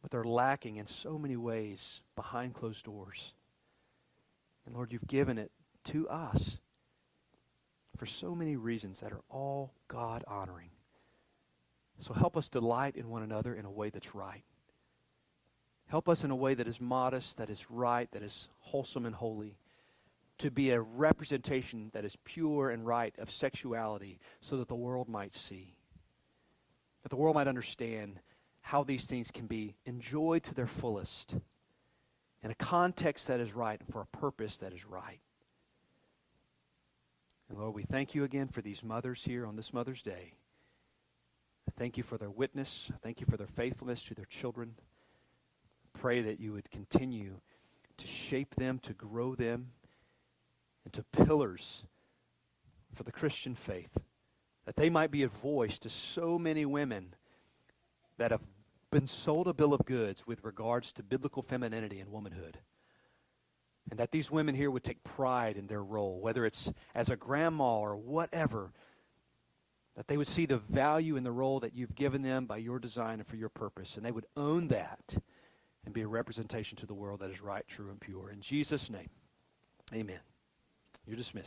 but they're lacking in so many ways behind closed doors. And Lord, you've given it to us for so many reasons that are all God honoring. So help us delight in one another in a way that's right. Help us in a way that is modest, that is right, that is wholesome and holy, to be a representation that is pure and right of sexuality so that the world might see, that the world might understand how these things can be enjoyed to their fullest in a context that is right and for a purpose that is right. And Lord, we thank you again for these mothers here on this Mother's Day. I thank you for their witness. I thank you for their faithfulness to their children. Pray that you would continue to shape them, to grow them into pillars for the Christian faith, that they might be a voice to so many women that have been sold a bill of goods with regards to biblical femininity and womanhood. And that these women here would take pride in their role, whether it's as a grandma or whatever, that they would see the value in the role that you've given them by your design and for your purpose, and they would own that and be a representation to the world that is right, true, and pure. In Jesus' name, amen. You're dismissed.